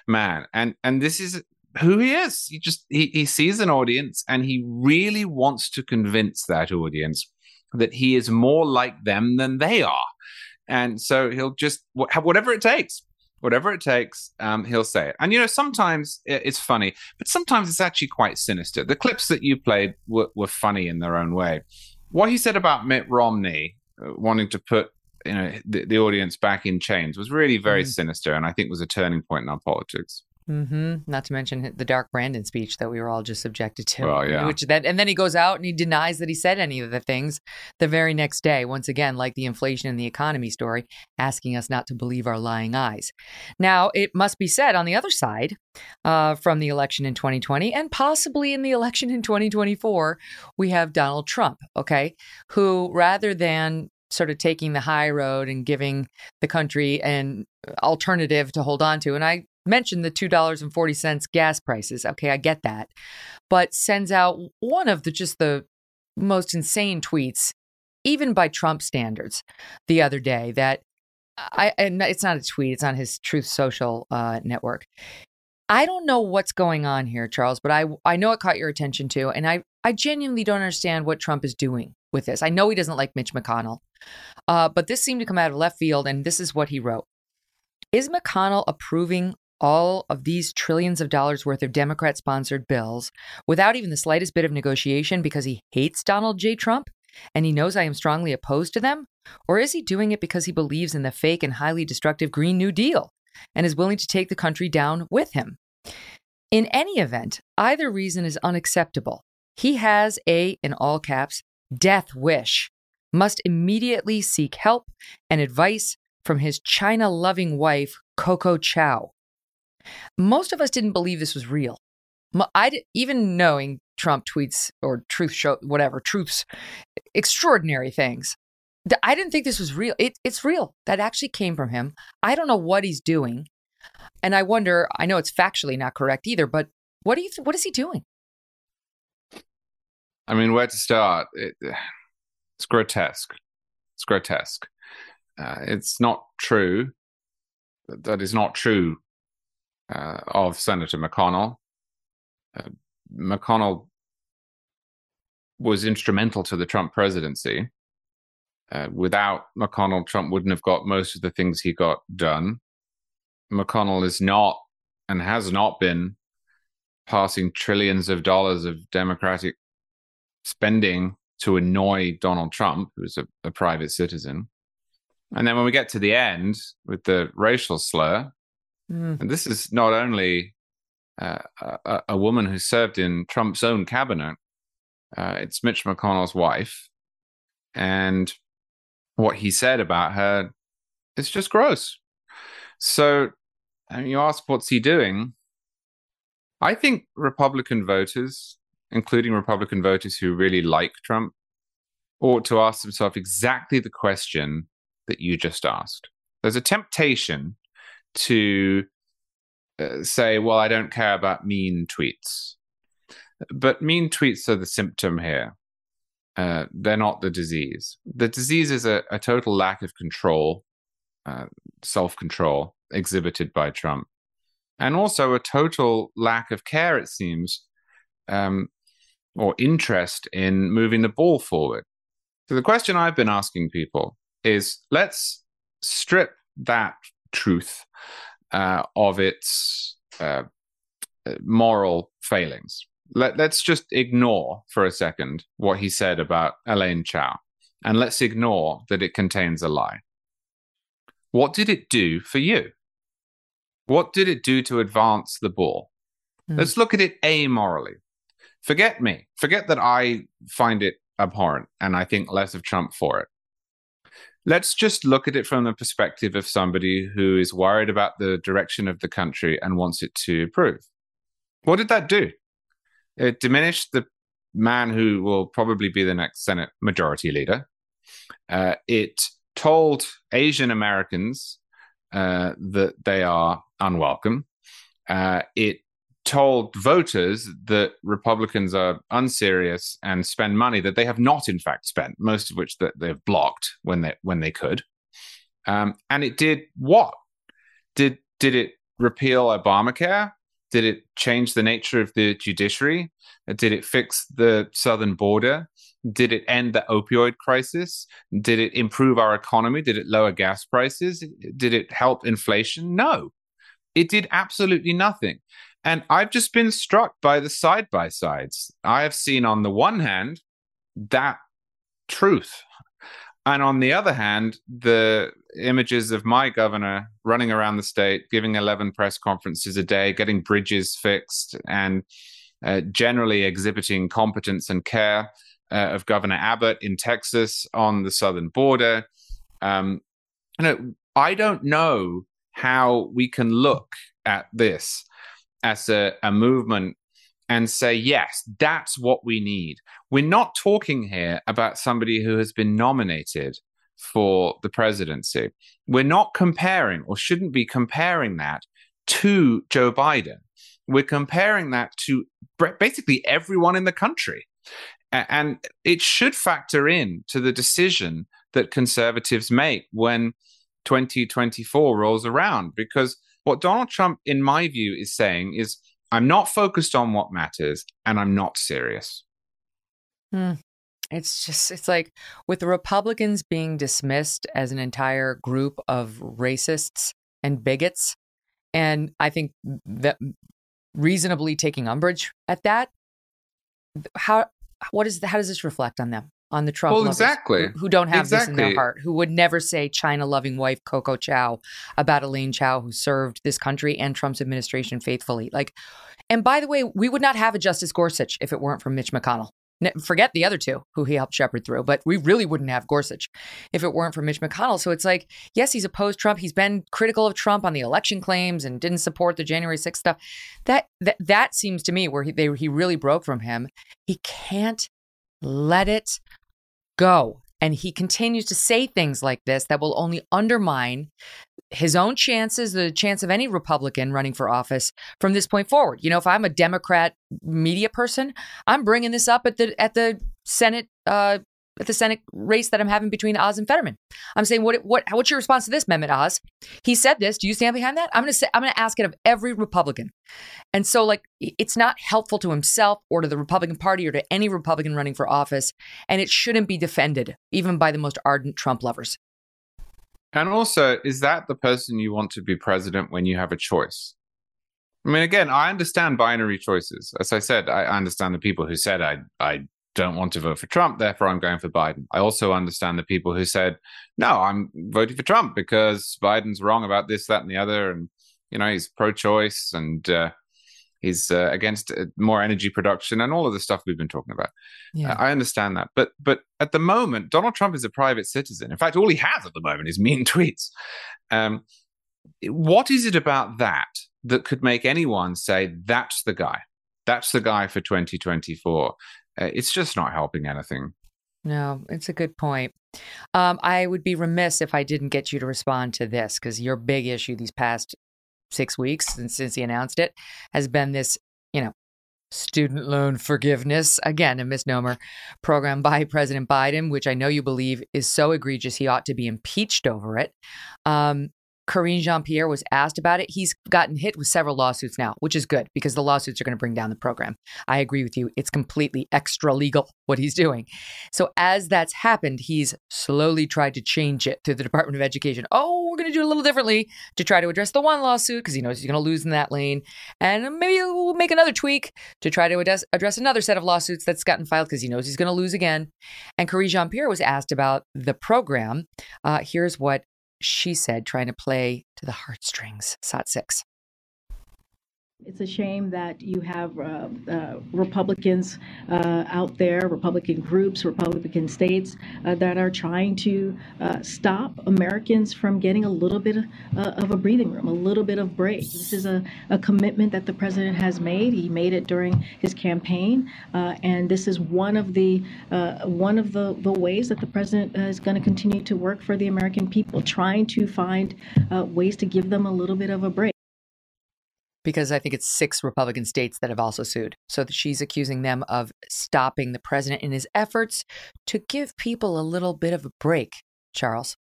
man, and and this is who he is. He just he, he sees an audience, and he really wants to convince that audience that he is more like them than they are, and so he'll just have whatever it takes whatever it takes, um, he'll say it. And you know, sometimes it's funny, but sometimes it's actually quite sinister. The clips that you played were, were funny in their own way. What he said about Mitt Romney uh, wanting to put you know the, the, audience back in chains was really very mm. sinister, and I think was a turning point in our politics. Mm-hmm. Not to mention the Dark Brandon speech that we were all just subjected to. Well, yeah. Which that, and then he goes out and he denies that he said any of the things the very next day. Once again, like the inflation and the economy story, asking us not to believe our lying eyes. Now, it must be said on the other side, uh, from the election in 2020 and possibly in the election in 2024, we have Donald Trump. Okay, who rather than sort of taking the high road and giving the country an alternative to hold on to. And I mentioned the $2.40 gas prices. Okay, I get that. But sends out one of the just the most insane tweets, even by Trump standards, the other day that I and it's not a tweet, it's on his Truth Social uh, network. I don't know what's going on here, Charles, but I I know it caught your attention too, and I I genuinely don't understand what Trump is doing with this. I know he doesn't like Mitch McConnell, uh, but this seemed to come out of left field, and this is what he wrote: Is McConnell approving all of these trillions of dollars worth of Democrat sponsored bills without even the slightest bit of negotiation because he hates Donald J. Trump and he knows I am strongly opposed to them? Or is he doing it because he believes in the fake and highly destructive Green New Deal and is willing to take the country down with him? In any event, either reason is unacceptable. He has a, in all caps, death wish, must immediately seek help and advice from his China loving wife, Coco Chow. Most of us didn't believe this was real. I even knowing Trump tweets or truth show whatever truths, extraordinary things. I didn't think this was real. It, it's real. That actually came from him. I don't know what he's doing, and I wonder. I know it's factually not correct either, but what do you? What is he doing? I mean, where to start? It, it's grotesque. It's grotesque. Uh, it's not true. That is not true uh, of Senator McConnell. Uh, McConnell was instrumental to the Trump presidency. Uh, without McConnell, Trump wouldn't have got most of the things he got done. McConnell is not and has not been passing trillions of dollars of Democratic spending to annoy Donald Trump, who's a, a private citizen. And then when we get to the end with the racial slur, mm. and this is not only uh, a, a, woman who served in Trump's own cabinet, uh, it's Mitch McConnell's wife. And what he said about her is just gross. So and you ask, what's he doing? I think Republican voters, including Republican voters who really like Trump, ought to ask themselves exactly the question that you just asked. There's a temptation to uh, say, well, I don't care about mean tweets. But mean tweets are the symptom here. Uh, they're not the disease. The disease is a, a total lack of control, uh, self control exhibited by Trump, and also a total lack of care, it seems, um, or interest in moving the ball forward. So the question I've been asking people is let's strip that truth uh, of its uh, moral failings. Let, us just ignore for a second what he said about Elaine Chao, and let's ignore that it contains a lie. What did it do for you? What did it do to advance the ball? Mm. Let's look at it amorally. Forget me. Forget that I find it abhorrent and I think less of Trump for it. Let's just look at it from the perspective of somebody who is worried about the direction of the country and wants it to improve. What did that do? It diminished the man who will probably be the next Senate majority leader. Uh, it told Asian Americans uh, that they are unwelcome. Uh, it told voters that Republicans are unserious and spend money that they have not, in fact, spent, most of which that they've blocked when they when they could. Um, and it did what? Did did it repeal Obamacare? Did it change the nature of the judiciary? Did it fix the southern border? Did it end the opioid crisis? Did it improve our economy? Did it lower gas prices? Did it help inflation? No, it did absolutely nothing. And I've just been struck by the side by sides. I have seen, on the one hand, that truth. And on the other hand, the images of my governor running around the state, giving 11 press conferences a day, getting bridges fixed, and uh, generally exhibiting competence and care uh, of Governor Abbott in Texas on the southern border. Um, you know, I don't know how we can look at this as a, a movement and say, yes, that's what we need. We're not talking here about somebody who has been nominated for the presidency. We're not comparing or shouldn't be comparing that to Joe Biden. We're comparing that to basically everyone in the country. And it should factor in to the decision that conservatives make when 2024 rolls around. Because what Donald Trump, in my view, is saying is, I'm not focused on what matters and I'm not serious. Hmm. It's just, it's like with the Republicans being dismissed as an entire group of racists and bigots. And I think that reasonably taking umbrage at that. How, what is, how does this reflect on them? On the Trump well, exactly. Who, who, don't have exactly. this in their heart, who would never say China loving wife Coco Chao about Elaine Chao, who served this country and Trump's administration faithfully. Like, and by the way, we would not have a Justice Gorsuch if it weren't for Mitch McConnell. Forget the other two who he helped shepherd through, but we really wouldn't have Gorsuch if it weren't for Mitch McConnell. So it's like, yes, he's opposed Trump. He's been critical of Trump on the election claims and didn't support the January 6th stuff. That that that seems to me where he they, he really broke from him. He can't let it go. And he continues to say things like this that will only undermine his own chances, the chance of any Republican running for office from this point forward. You know, if I'm a Democrat media person, I'm bringing this up at the at the Senate uh, at the Senate race that I'm having between Oz and Fetterman. I'm saying, what, what, what's your response to this, Mehmet Oz? He said this. Do you stand behind that? I'm going to say, I'm going to ask it of every Republican. And so, like, it's not helpful to himself or to the Republican Party or to any Republican running for office. And it shouldn't be defended, even by the most ardent Trump lovers. And also, is that the person you want to be president when you have a choice? I mean, again, I understand binary choices. As I said, I understand the people who said I I don't want to vote for Trump, therefore I'm going for Biden. I also understand the people who said, no, I'm voting for Trump because Biden's wrong about this, that, and the other. And, you know, he's pro choice and uh, he's uh, against uh, more energy production and all of the stuff we've been talking about. Yeah. I understand that. But, but at the moment, Donald Trump is a private citizen. In fact, all he has at the moment is mean tweets. Um, what is it about that that could make anyone say, that's the guy? That's the guy for 2024. Uh, it's just not helping anything. No, it's a good point. Um, I would be remiss if I didn't get you to respond to this because your big issue these past six weeks since, since he announced it has been this, you know, student loan forgiveness, again, a misnomer, program by President Biden, which I know you believe is so egregious he ought to be impeached over it. Um, Karine Jean Pierre was asked about it. He's gotten hit with several lawsuits now, which is good because the lawsuits are going to bring down the program. I agree with you. It's completely extra legal what he's doing. So, as that's happened, he's slowly tried to change it through the Department of Education. Oh, we're going to do it a little differently to try to address the one lawsuit because he knows he's going to lose in that lane. And maybe we'll make another tweak to try to address, address another set of lawsuits that's gotten filed because he knows he's going to lose again. And Karine Jean Pierre was asked about the program. Uh, here's what she said, trying to play to the heartstrings. SOT 6. It's a shame that you have uh, uh, Republicans uh, out there, Republican groups, Republican states uh, that are trying to uh, stop Americans from getting a little bit of, uh, of, a breathing room, a little bit of break. This is a, a, commitment that the president has made. He made it during his campaign, and this is one of the one of the, the ways that the president is going to continue to work for the American people, trying to find ways to give them a little bit of a break because I think it's six Republican states that have also sued. So she's accusing them of stopping the president in his efforts to give people a little bit of a break. Charles.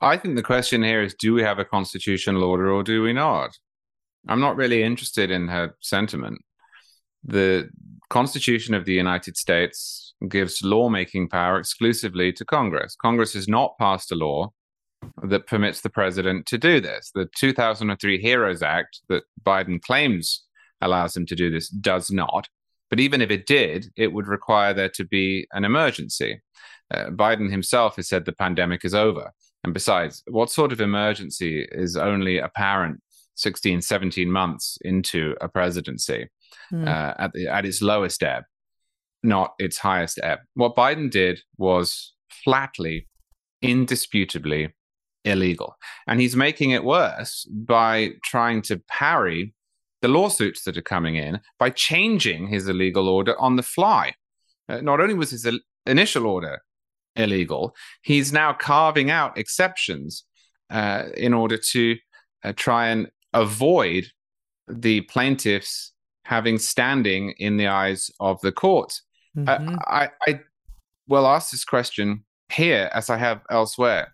I think the question here is do we have a constitutional order or do we not? I'm not really interested in her sentiment. The Constitution of the United States gives lawmaking power exclusively to Congress. Congress has not passed a law that permits the president to do this. The 2003 HEROES Act that Biden claims allows him to do this does not. But even if it did, it would require there to be an emergency. Uh, Biden himself has said the pandemic is over. And besides, what sort of emergency is only apparent 16, 17 months into a presidency mm. uh, at, the, at its lowest ebb, not its highest ebb? What Biden did was flatly, indisputably illegal. And he's making it worse by trying to parry the lawsuits that are coming in by changing his illegal order on the fly. Uh, not only was his il- initial order illegal, he's now carving out exceptions uh, in order to uh, try and avoid the plaintiffs having standing in the eyes of the court. Mm-hmm. I, I will ask this question here as I have elsewhere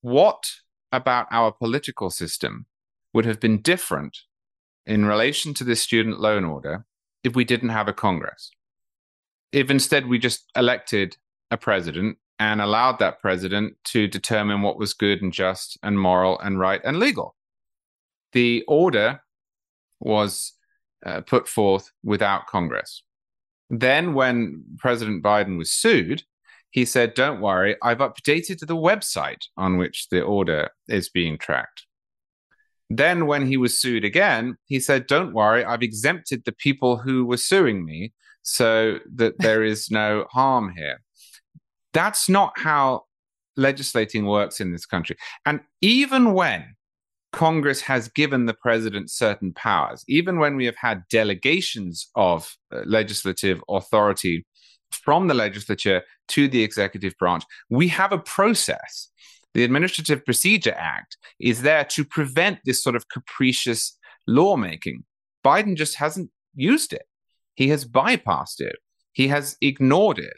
what about our political system would have been different in relation to this student loan order if we didn't have a Congress? If instead we just elected a president and allowed that president to determine what was good and just and moral and right and legal. The order was uh, put forth without Congress. Then, when President Biden was sued, he said, Don't worry, I've updated the website on which the order is being tracked. Then, when he was sued again, he said, Don't worry, I've exempted the people who were suing me so that there is no harm here. That's not how legislating works in this country. And even when Congress has given the president certain powers, even when we have had delegations of uh, legislative authority from the legislature to the executive branch. We have a process. The Administrative Procedure Act is there to prevent this sort of capricious lawmaking. Biden just hasn't used it. He has bypassed it. He has ignored it.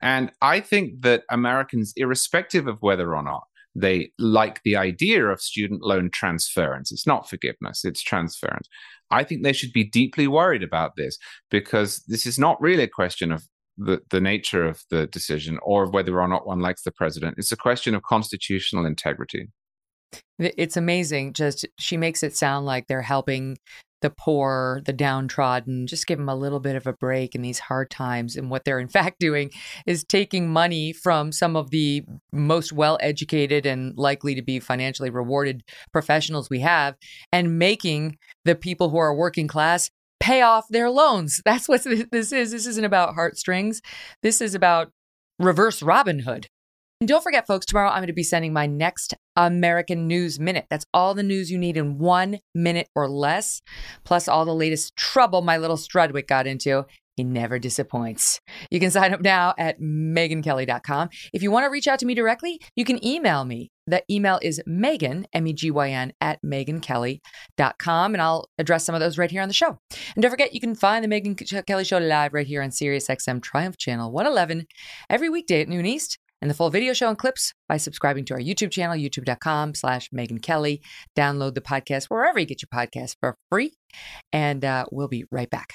And I think that Americans, irrespective of whether or not they like the idea of student loan transference, it's not forgiveness, it's transference. I think they should be deeply worried about this because this is not really a question of the, the nature of the decision or whether or not one likes the president. It's a question of constitutional integrity. It's amazing. Just she makes it sound like they're helping the poor, the downtrodden, just give them a little bit of a break in these hard times. And what they're in fact doing is taking money from some of the most well educated and likely to be financially rewarded professionals we have and making the people who are working class pay off their loans. That's what this is. This isn't about heartstrings. This is about reverse Robin Hood. And don't forget, folks, tomorrow I'm going to be sending my next American News Minute. That's all the news you need in one minute or less, plus all the latest trouble my little Strudwick got into. He never disappoints. You can sign up now at megynkelly.com. If you want to reach out to me directly, you can email me. The email is Megyn, M E G Y N, at megynkelly.com, and I'll address some of those right here on the show. And don't forget, you can find the Megyn Kelly Show live right here on SiriusXM Triumph Channel 111 every weekday at noon East and the full video show and clips by subscribing to our YouTube channel, youtube.com slash Megyn Kelly. Download the podcast wherever you get your podcast for free. And uh, we'll be right back.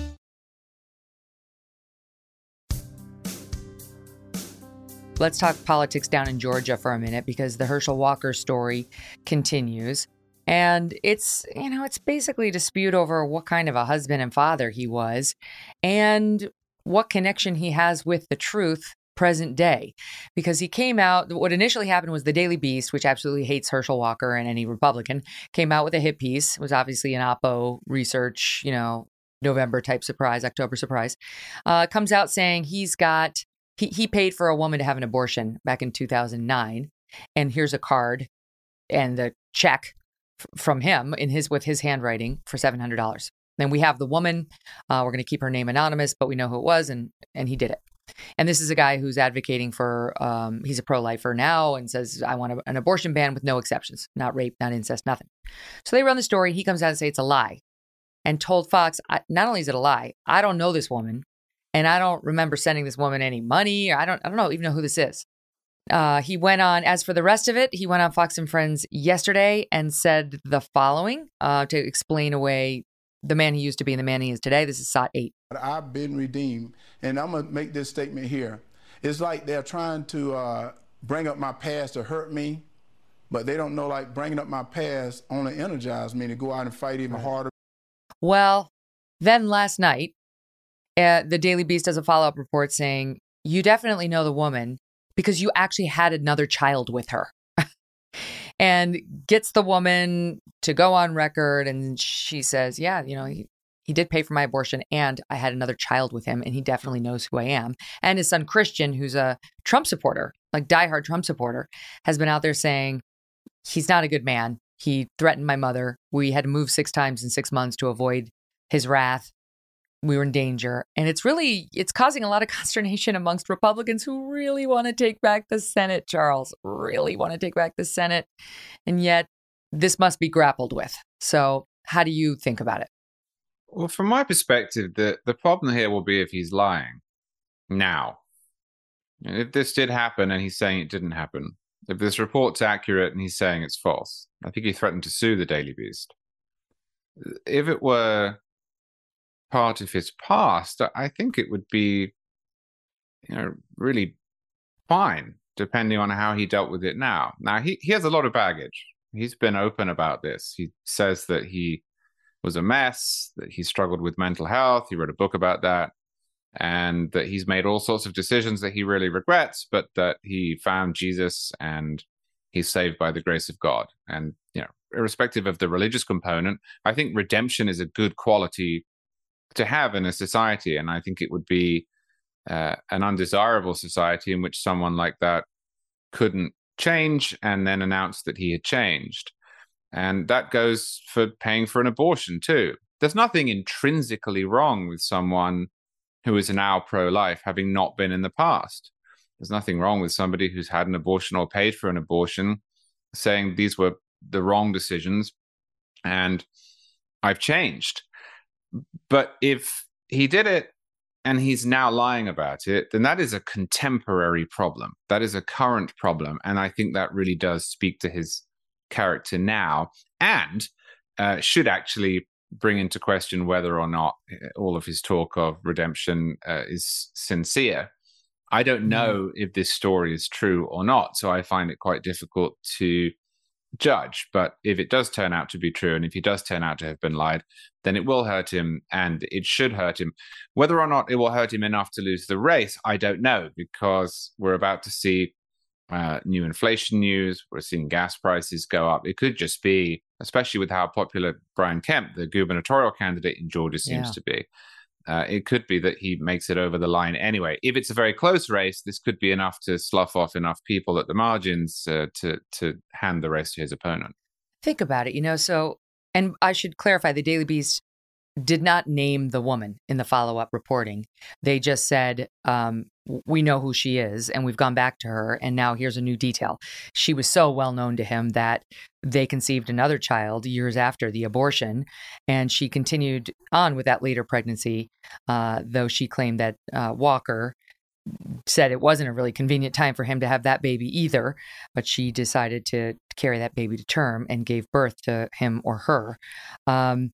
Let's talk politics down in Georgia for a minute because the Herschel Walker story continues. And it's, you know, it's basically a dispute over what kind of a husband and father he was and what connection he has with the truth present day. Because he came out, what initially happened was the Daily Beast, which absolutely hates Herschel Walker and any Republican, came out with a hit piece. It was obviously an Oppo research, you know, November type surprise, October surprise. Uh, comes out saying he's got he, he paid for a woman to have an abortion back in 2009. And here's a card and the check f- from him in his with his handwriting for $700. Then we have the woman. Uh, we're going to keep her name anonymous, but we know who it was, and and he did it. And this is a guy who's advocating for, um, he's a pro lifer now and says, I want a, an abortion ban with no exceptions, not rape, not incest, nothing. So they run the story. He comes out and says it's a lie and told Fox, not only is it a lie, I don't know this woman and I don't remember sending this woman any money. Or I don't I don't know even know who this is. Uh, he went on. As for the rest of it, he went on Fox and Friends yesterday and said the following uh, to explain away the man he used to be and the man he is today. This is SOT eight. I've been redeemed, and I'm gonna make this statement here. It's like they're trying to uh, bring up my past to hurt me, but they don't know like bringing up my past only energized me to go out and fight even harder. Well, then last night, uh, the Daily Beast does a follow up report saying, You definitely know the woman because you actually had another child with her. and gets the woman to go on record. And she says, Yeah, you know, he, he did pay for my abortion and I had another child with him and he definitely knows who I am. And his son Christian, who's a Trump supporter, like diehard Trump supporter, has been out there saying he's not a good man. He threatened my mother. We had to move six times in six months to avoid his wrath we were in danger. And it's really it's causing a lot of consternation amongst republicans who really want to take back the senate. Charles really want to take back the senate. And yet this must be grappled with. So how do you think about it? Well from my perspective the the problem here will be if he's lying now. If this did happen and he's saying it didn't happen if this report's accurate and he's saying it's false i think he threatened to sue the daily beast. If it were part of his past, I think it would be, you know, really fine, depending on how he dealt with it now. Now, he, he has a lot of baggage. He's been open about this. He says that he was a mess, that he struggled with mental health. He wrote a book about that, and that he's made all sorts of decisions that he really regrets, but that he found Jesus and he's saved by the grace of God. And, you know, irrespective of the religious component, I think redemption is a good quality to have in a society. And I think it would be uh, an undesirable society in which someone like that couldn't change and then announce that he had changed. And that goes for paying for an abortion too. There's nothing intrinsically wrong with someone who is now pro life having not been in the past. There's nothing wrong with somebody who's had an abortion or paid for an abortion saying these were the wrong decisions and I've changed. But if he did it and he's now lying about it, then that is a contemporary problem. That is a current problem. And I think that really does speak to his character now and uh, should actually bring into question whether or not uh, all of his talk of redemption uh, is sincere. I don't mm-hmm. know if this story is true or not, so I find it quite difficult to judge. But if it does turn out to be true, and if he does turn out to have been lied, then it will hurt him and it should hurt him. Whether or not it will hurt him enough to lose the race, I don't know, because we're about to see uh, new inflation news. We're seeing gas prices go up. It could just be, especially with how popular Brian Kemp, the gubernatorial candidate in Georgia, seems yeah. to be. Uh, it could be that he makes it over the line anyway. If it's a very close race, this could be enough to slough off enough people at the margins uh, to to hand the race to his opponent. Think about it, you know. So, and I should clarify: the Daily Beast did not name the woman in the follow up reporting. They just said, um, we know who she is and we've gone back to her. And now here's a new detail. She was so well known to him that they conceived another child years after the abortion. And she continued on with that later pregnancy, uh, though she claimed that uh, Walker said it wasn't a really convenient time for him to have that baby either, but she decided to carry that baby to term and gave birth to him or her. Um,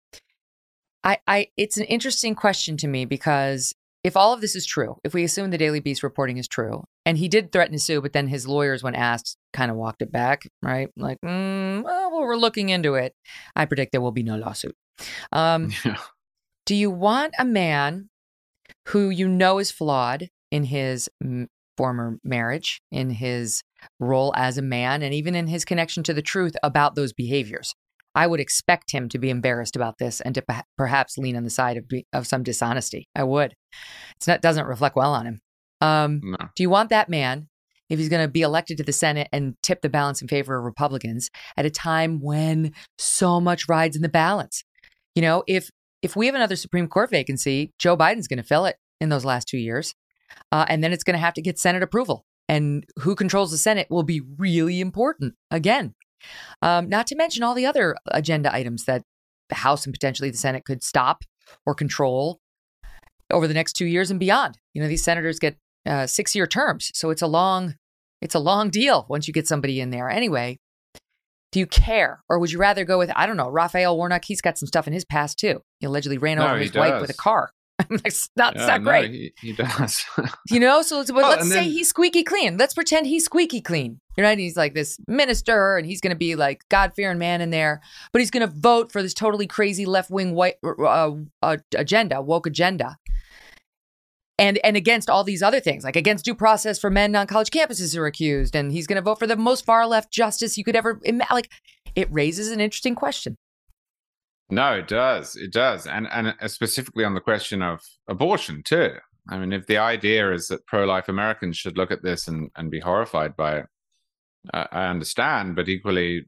I, I it's an interesting question to me because if all of this is true, if we assume the Daily Beast reporting is true, and he did threaten to sue, but then his lawyers, when asked, kind of walked it back, right? Like, mm, well, we're looking into it. I predict there will be no lawsuit. Um, yeah. Do you want a man who you know is flawed in his m- former marriage, in his role as a man, and even in his connection to the truth about those behaviors? I would expect him to be embarrassed about this and to perhaps lean on the side of, of some dishonesty. I would. It doesn't reflect well on him. Um, no. Do you want that man, if he's going to be elected to the Senate and tip the balance in favor of Republicans at a time when so much rides in the balance? You know, if if we have another Supreme Court vacancy, Joe Biden's going to fill it in those last two years, uh, and then it's going to have to get Senate approval. And who controls the Senate will be really important again. Um, not to mention all the other agenda items that the House and potentially the Senate could stop or control over the next two years and beyond. You know, these senators get uh, six-year terms, so it's a long, it's a long deal once you get somebody in there. Anyway, do you care, or would you rather go with I don't know Raphael Warnock? He's got some stuff in his past too. He allegedly ran no, over his does. wife with a car. That's not, yeah, not no, great. He, he does. you know, so but well, let's say then, he's squeaky clean. Let's pretend he's squeaky clean. You know, he's like this minister, and he's going to be like God fearing man in there, but he's going to vote for this totally crazy left wing white uh, uh, agenda, woke agenda, and and against all these other things, like against due process for men on college campuses who are accused, and he's going to vote for the most far left justice you could ever imagine. Like, it raises an interesting question. No, it does. It does. And and uh, specifically on the question of abortion too. I mean, if the idea is that pro-life Americans should look at this and, and be horrified by it, uh, I understand. But equally,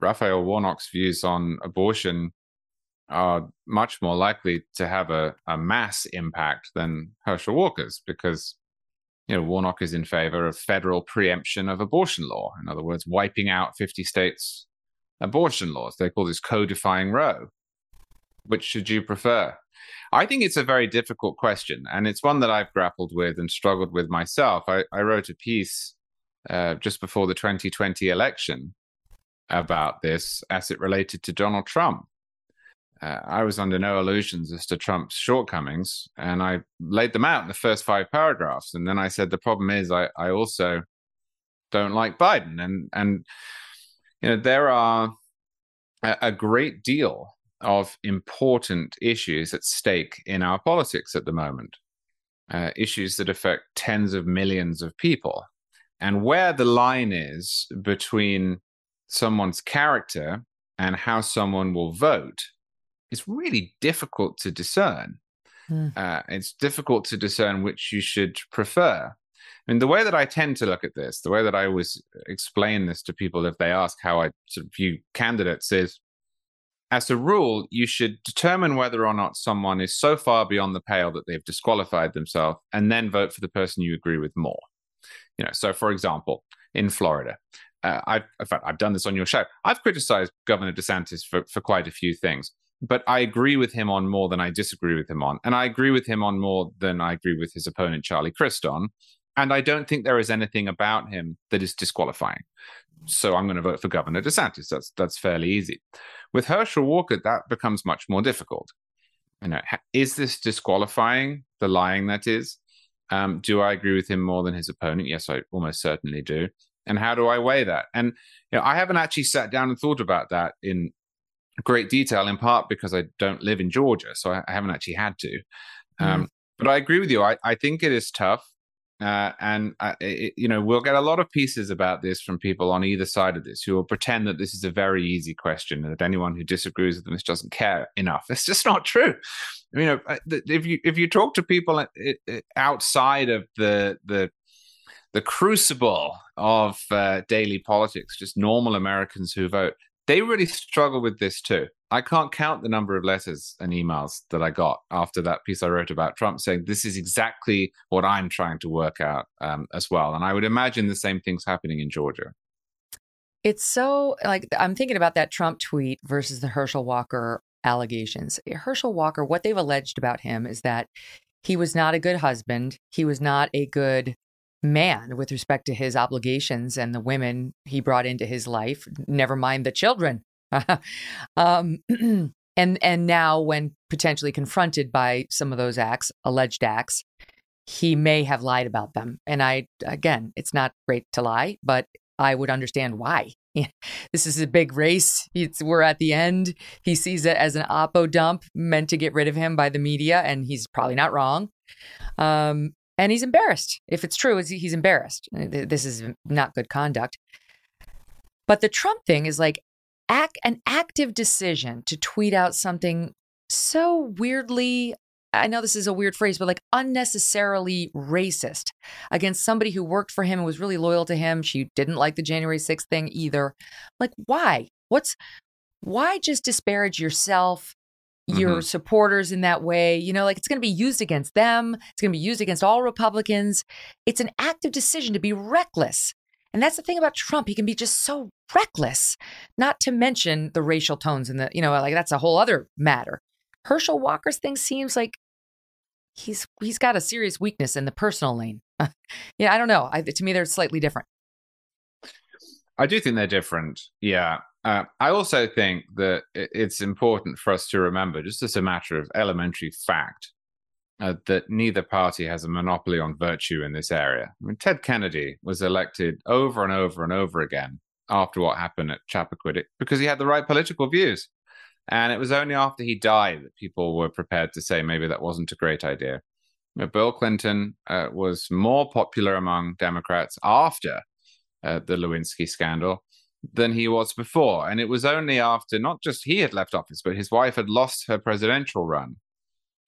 Raphael Warnock's views on abortion are much more likely to have a, a mass impact than Herschel Walker's because, you know, Warnock is in favor of federal preemption of abortion law. In other words, wiping out 50 states abortion laws. They call this codifying Roe. Which should you prefer? I think it's a very difficult question, and it's one that I've grappled with and struggled with myself. I, I wrote a piece uh, just before the 2020 election about this as it related to Donald Trump. Uh, I was under no illusions as to Trump's shortcomings, and I laid them out in the first five paragraphs. And then I said the problem is I, I also don't like Biden, and and you know, there are a, a great deal of important issues at stake in our politics at the moment, uh, issues that affect tens of millions of people. And where the line is between someone's character and how someone will vote is really difficult to discern. Mm. Uh, it's difficult to discern which you should prefer. I mean, the way that I tend to look at this, the way that I always explain this to people if they ask how I sort of view candidates is as a rule, you should determine whether or not someone is so far beyond the pale that they've disqualified themselves and then vote for the person you agree with more. You know, so for example, in Florida, uh, I've, in fact, I've done this on your show. I've criticized Governor DeSantis for, for quite a few things, but I agree with him on more than I disagree with him on. And I agree with him on more than I agree with his opponent, Charlie Crist, on. And I don't think there is anything about him that is disqualifying. So I'm going to vote for Governor DeSantis. That's that's fairly easy. With Herschel Walker, that becomes much more difficult. You know, is this disqualifying the lying that is? Um, do I agree with him more than his opponent? Yes, I almost certainly do. And how do I weigh that? And you know, I haven't actually sat down and thought about that in great detail, in part because I don't live in Georgia, so I, haven't actually had to. Um, mm. But I agree with you. I, I think it is tough. Uh, and uh, it, you know we'll get a lot of pieces about this from people on either side of this who will pretend that this is a very easy question and that anyone who disagrees with them just doesn't care enough. It's just not true. You know, uh, if you if you talk to people uh, outside of the the the crucible of uh, daily politics, just normal Americans who vote, they really struggle with this too. I can't count the number of letters and emails that I got after that piece I wrote about Trump saying this is exactly what I'm trying to work out um, as well. And I would imagine the same thing's happening in Georgia. It's so like I'm thinking about that Trump tweet versus the Herschel Walker allegations. Herschel Walker, what they've alleged about him is that he was not a good husband. He was not a good man with respect to his obligations and the women he brought into his life, never mind the children. um, and and now when potentially confronted by some of those acts, alleged acts, he may have lied about them. And I again, it's not great to lie, but I would understand why. this is a big race. It's, we're at the end. He sees it as an oppo dump meant to get rid of him by the media, and he's probably not wrong. Um, and he's embarrassed. If it's true, he's embarrassed. Uh, this is not good conduct. But the Trump thing is like act, an active decision to tweet out something so weirdly I know this is a weird phrase, but like unnecessarily racist against somebody who worked for him and was really loyal to him. She didn't like the January 6th thing either. Like, why? What's why just disparage yourself your mm-hmm. supporters in that way. You know, like it's going to be used against them, it's going to be used against all Republicans. It's an active decision to be reckless. And that's the thing about Trump. He can be just so reckless, not to mention the racial tones and the, you know, like that's a whole other matter. Herschel Walker's thing seems like he's he's got a serious weakness in the personal lane. yeah, I don't know. I, to me, they're slightly different. I do think they're different. Yeah. Uh, I also think that it's important for us to remember, just as a matter of elementary fact, uh, that neither party has a monopoly on virtue in this area. I mean, Ted Kennedy was elected over and over and over again after what happened at Chappaquiddick because he had the right political views. And it was only after he died that people were prepared to say maybe that wasn't a great idea. You know, Bill Clinton uh, was more popular among Democrats after uh, the Lewinsky scandal than he was before. And it was only after not just he had left office, but his wife had lost her presidential run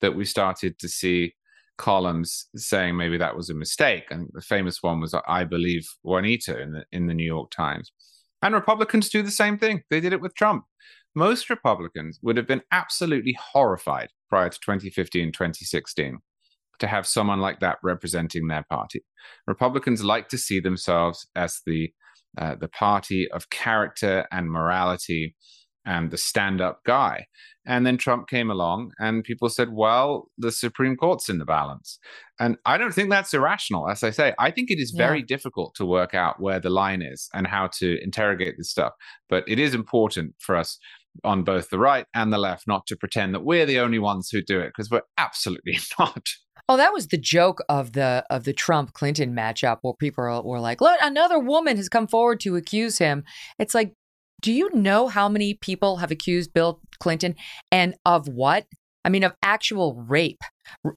that we started to see columns saying maybe that was a mistake. And the famous one was, I believe Juanita in the, in the New York Times. And Republicans do the same thing. They did it with Trump. Most Republicans would have been absolutely horrified prior to 2015, 2016 to have someone like that representing their party. Republicans like to see themselves as the uh, the party of character and morality and the stand up guy. And then Trump came along and people said, well, the Supreme Court's in the balance. And I don't think that's irrational. As I say, I think it is very yeah. difficult to work out where the line is and how to interrogate this stuff. But it is important for us on both the right and the left not to pretend that we're the only ones who do it because we're absolutely not. Oh, that was the joke of the of the Trump Clinton matchup where people were like, "Look, another woman has come forward to accuse him." It's like, do you know how many people have accused Bill Clinton and of what? I mean, of actual rape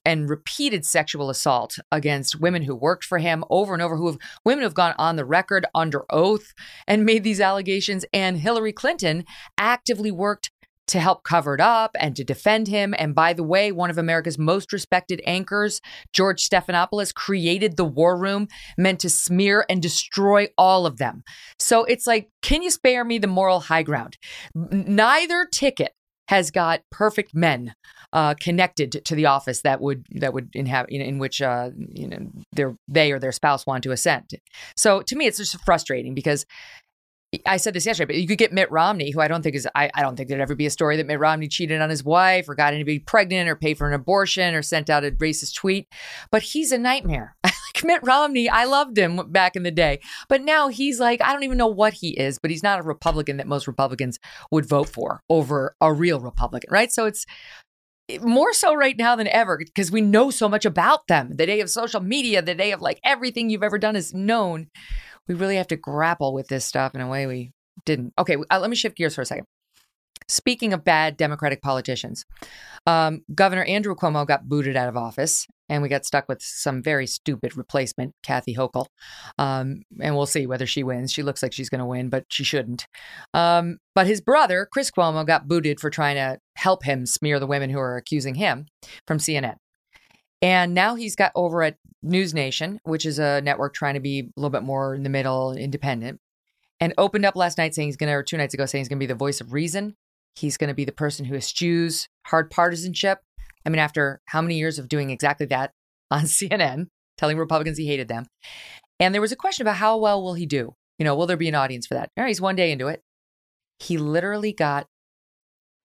and repeated sexual assault against women who worked for him over and over, who have women who have gone on the record under oath and made these allegations. And Hillary Clinton actively worked to help cover it up and to defend him. And by the way, one of America's most respected anchors, George Stephanopoulos, created the war room meant to smear and destroy all of them. So it's like, can you spare me the moral high ground? Neither ticket has got perfect men uh, connected to the office that would that would inhabit know, in which uh, you know their they or their spouse want to ascend. So to me, it's just frustrating because I said this yesterday, but you could get Mitt Romney, who I don't think is, I, I don't think there'd ever be a story that Mitt Romney cheated on his wife or got anybody pregnant or paid for an abortion or sent out a racist tweet. But he's a nightmare. like Mitt Romney, I loved him back in the day. But now he's like, I don't even know what he is, but he's not a Republican that most Republicans would vote for over a real Republican, right? So it's, more so right now than ever because we know so much about them. The day of social media, the day of like everything you've ever done is known we really have to grapple with this stuff in a way we didn't. Okay, uh, let me shift gears for a second. Speaking of bad Democratic politicians, um, Governor Andrew Cuomo got booted out of office, and we got stuck with some very stupid replacement, Kathy Hochul. Um, and we'll see whether she wins. She looks like she's going to win, but she shouldn't. Um, but his brother, Chris Cuomo, got booted for trying to help him smear the women who are accusing him from CNN. And now he's got over at News Nation, which is a network trying to be a little bit more in the middle, independent, and opened up last night saying he's going to, or two nights ago, saying he's going to be the voice of reason. He's going to be the person who eschews hard partisanship. I mean, after how many years of doing exactly that on CNN, telling Republicans he hated them. And there was a question about how well will he do? You know, will there be an audience for that? All right, he's one day into it. He literally got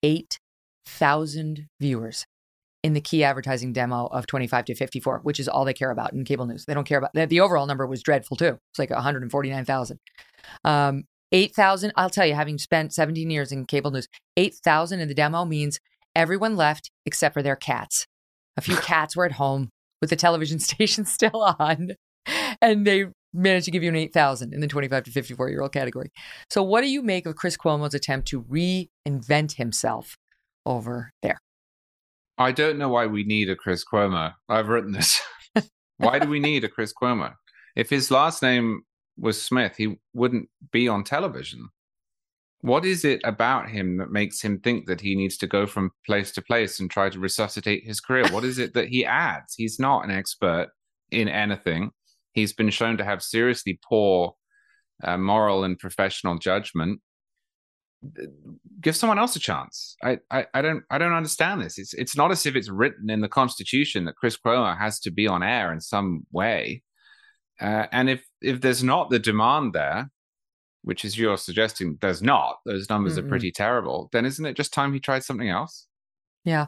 8,000 viewers in the key advertising demo of 25 to 54, which is all they care about in cable news. They don't care about the overall number was dreadful too. It's like 149,000. Um, 8,000, I'll tell you, having spent 17 years in cable news, 8,000 in the demo means everyone left except for their cats. A few cats were at home with the television station still on, and they managed to give you an 8,000 in the 25 to 54 year old category. So, what do you make of Chris Cuomo's attempt to reinvent himself over there? I don't know why we need a Chris Cuomo. I've written this. why do we need a Chris Cuomo? If his last name was Smith, he wouldn't be on television. What is it about him that makes him think that he needs to go from place to place and try to resuscitate his career? What is it that he adds? He's not an expert in anything. He's been shown to have seriously poor uh, moral and professional judgment give someone else a chance. I, I, I don't I don't understand this. It's it's not as if it's written in the Constitution that Chris Cuomo has to be on air in some way. Uh, and if if there's not the demand there, which is you're suggesting there's not, those numbers mm are pretty terrible. Then isn't it just time he tried something else? Yeah.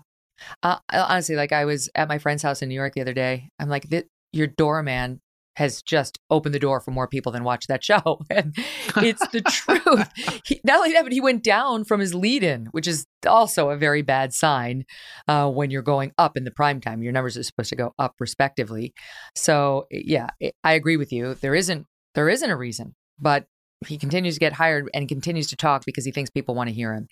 Uh, honestly, like I was at my friend's house in New York the other day. I'm like, your doorman has just opened the door for more people than watch that show. And it's the truth. He, not only that, but he went down from his lead in, which is also a very bad sign uh, when you're going up in the prime time. Your numbers are supposed to go up respectively. So yeah, I agree with you. There isn't there isn't a reason, but he continues to get hired and continues to talk because he thinks people want to hear him.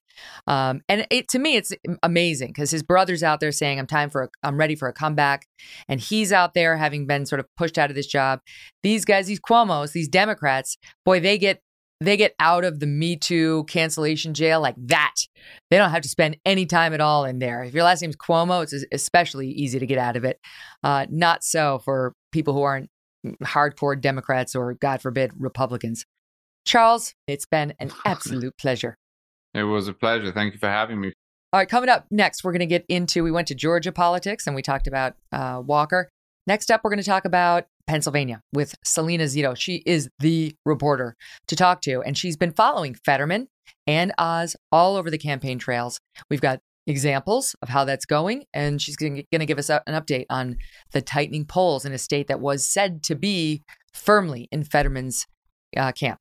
Um, and it, to me, it's amazing because his brother's out there saying, "I'm time for, a, I'm ready for a comeback," and he's out there having been sort of pushed out of this job. These guys, these Cuomo's, these Democrats, boy, they get they get out of the Me Too cancellation jail like that. They don't have to spend any time at all in there. If your last name's Cuomo, it's especially easy to get out of it. Uh, not so for people who aren't hardcore Democrats or, God forbid, Republicans. Charles, it's been an absolute pleasure. It was a pleasure. Thank you for having me. All right, coming up next, we're going to get into. We went to Georgia politics and we talked about uh, Walker. Next up, we're going to talk about Pennsylvania with Salena Zito. She is the reporter to talk to, and she's been following Fetterman and Oz all over the campaign trails. We've got examples of how that's going, and she's going to give us an update on the tightening polls in a state that was said to be firmly in Fetterman's uh, camp.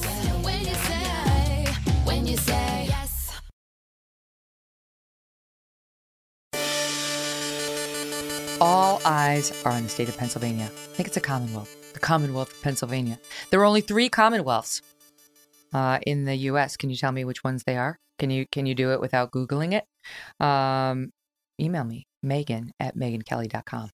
All eyes are on the state of Pennsylvania. I think it's a Commonwealth, the Commonwealth of Pennsylvania. There are only three Commonwealths uh, in the U.S. Can you tell me which ones they are? Can you can you do it without googling it? Um, email me Megyn at megynkelly.com.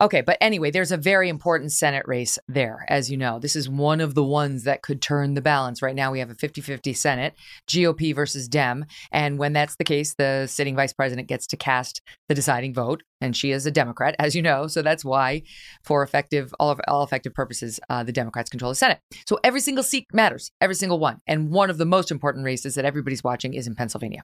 Okay, but anyway, there's a very important Senate race there, as you know. This is one of the ones that could turn the balance. Right now, we have a 50 50 Senate, GOP versus Dem. And when that's the case, the sitting vice president gets to cast the deciding vote. And she is a Democrat, as you know. So that's why, for effective, all, of, all effective purposes, uh, the Democrats control the Senate. So every single seat matters, every single one. And one of the most important races that everybody's watching is in Pennsylvania.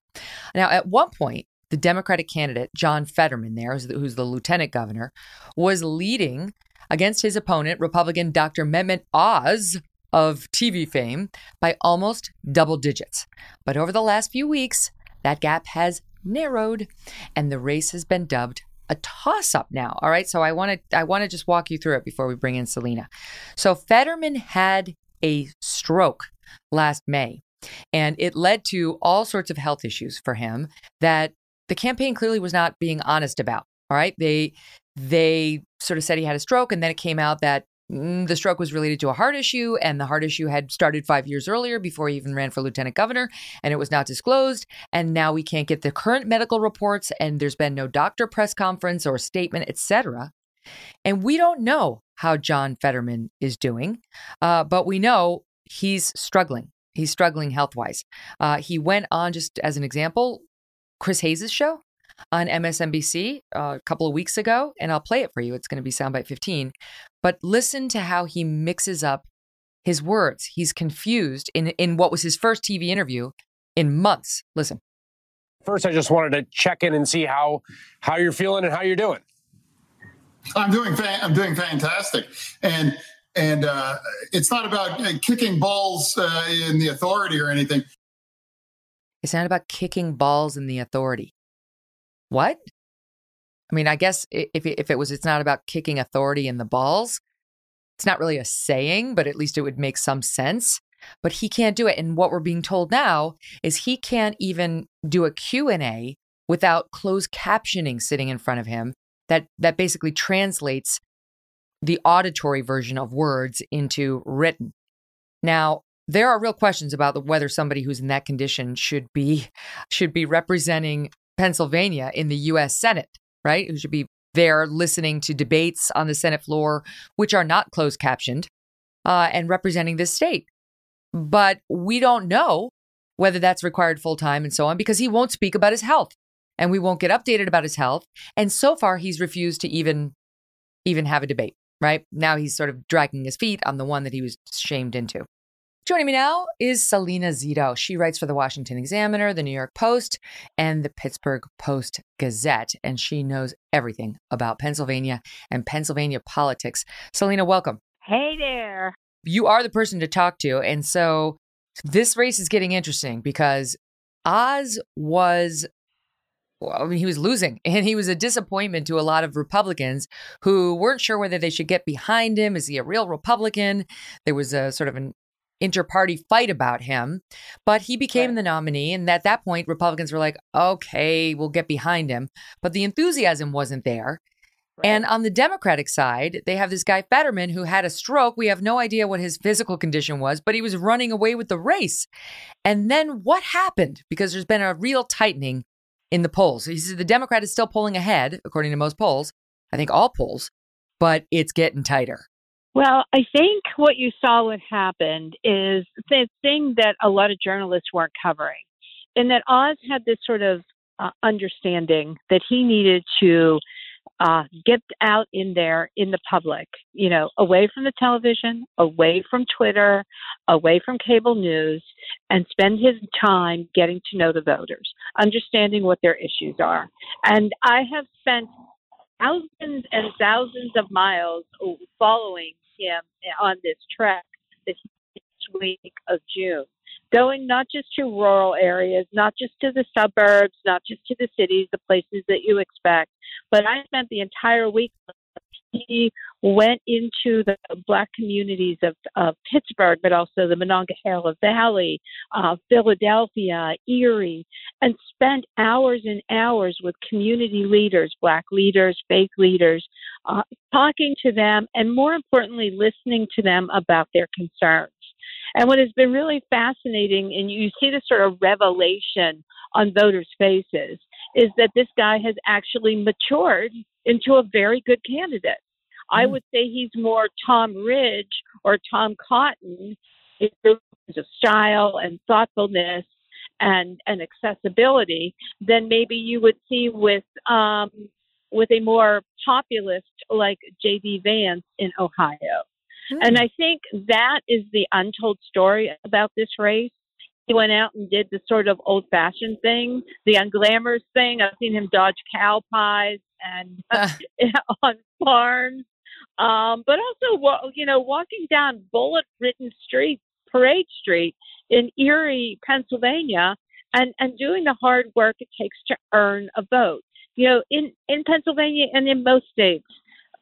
Now, at one point, the Democratic candidate, John Fetterman, there, who's the, who's the lieutenant governor, was leading against his opponent, Republican Dr. Mehmet Oz of TV fame, by almost double digits. But over the last few weeks, that gap has narrowed and the race has been dubbed a toss up now. All right. So I want to I want to just walk you through it before we bring in Salena. So Fetterman had a stroke last May and it led to all sorts of health issues for him that the campaign clearly was not being honest about. All right. They they sort of said he had a stroke, and then it came out that mm, the stroke was related to a heart issue, and the heart issue had started five years earlier before he even ran for lieutenant governor, and it was not disclosed. And now we can't get the current medical reports, and there's been no doctor press conference or statement, etc. And we don't know how John Fetterman is doing, uh, but we know he's struggling. He's struggling health wise. Uh, he went on, just as an example, Chris Hayes' show on MSNBC uh, a couple of weeks ago, and I'll play it for you. It's going to be soundbite 15. But listen to how he mixes up his words. He's confused in, in what was his first TV interview in months. Listen. First, I just wanted to check in and see how how you're feeling and how you're doing. I'm doing fa- I'm doing fantastic, and and uh, it's not about uh, kicking balls uh, in the authority or anything. It's not about kicking balls in the authority. What? I mean, I guess if if it was, it's not about kicking authority in the balls. It's not really a saying, but at least it would make some sense. But he can't do it, and what we're being told now is he can't even do a Q and A without closed captioning sitting in front of him. That that basically translates the auditory version of words into written. Now, there are real questions about the, whether somebody who's in that condition should be should be representing Pennsylvania in the U.S. Senate, right? Who should be there listening to debates on the Senate floor, which are not closed captioned, uh, and representing this state. But we don't know whether that's required full time and so on because he won't speak about his health, and we won't get updated about his health. And so far, he's refused to even even have a debate. Right now, he's sort of dragging his feet on the one that he was shamed into. Joining me now is Salena Zito. She writes for the Washington Examiner, the New York Post, and the Pittsburgh Post Gazette, and she knows everything about Pennsylvania and Pennsylvania politics. Salena, welcome. Hey there. You are the person to talk to. And so this race is getting interesting because Oz was well, I mean, he was losing and he was a disappointment to a lot of Republicans who weren't sure whether they should get behind him. Is he a real Republican? There was a sort of an inter-party fight about him but he became right. the nominee and at that point republicans were like okay we'll get behind him. But the enthusiasm wasn't there. Right. and on the democratic side they have this guy fetterman who had a stroke. We have no idea what his physical condition was but he was running away with the race. And then what happened? Because there's been a real tightening in the polls. He says the democrat is still pulling ahead according to most polls i think all polls but it's getting tighter well, I think what you saw what happened is the thing that a lot of journalists weren't covering, and that Oz had this sort of uh, understanding that he needed to uh, get out in there in the public, you know, away from the television, away from Twitter, away from cable news, and spend his time getting to know the voters, understanding what their issues are. And I have spent thousands and thousands of miles following him on this trek this week of June. Going not just to rural areas, not just to the suburbs, not just to the cities, the places that you expect, but I spent the entire week he went into the black communities of, of Pittsburgh, but also the Monongahela Valley, uh, Philadelphia, Erie, and spent hours and hours with community leaders, black leaders, faith leaders, uh, talking to them, and more importantly, listening to them about their concerns. And what has been really fascinating, and you see this sort of revelation on voters' faces, is that this guy has actually matured into a very good candidate. Mm. I would say he's more Tom Ridge or Tom Cotton in terms of style and thoughtfulness and, and accessibility than maybe you would see with um, with a more populist like J.D. Vance in Ohio. Mm. And I think that is the untold story about this race. He went out and did the sort of old fashioned thing, the unglamorous thing. I've seen him dodge cow pies and on farms um, but also, you know, walking down bullet-ridden streets, Parade Street in Erie, Pennsylvania, and and doing the hard work it takes to earn a vote. You know, in in Pennsylvania and in most states,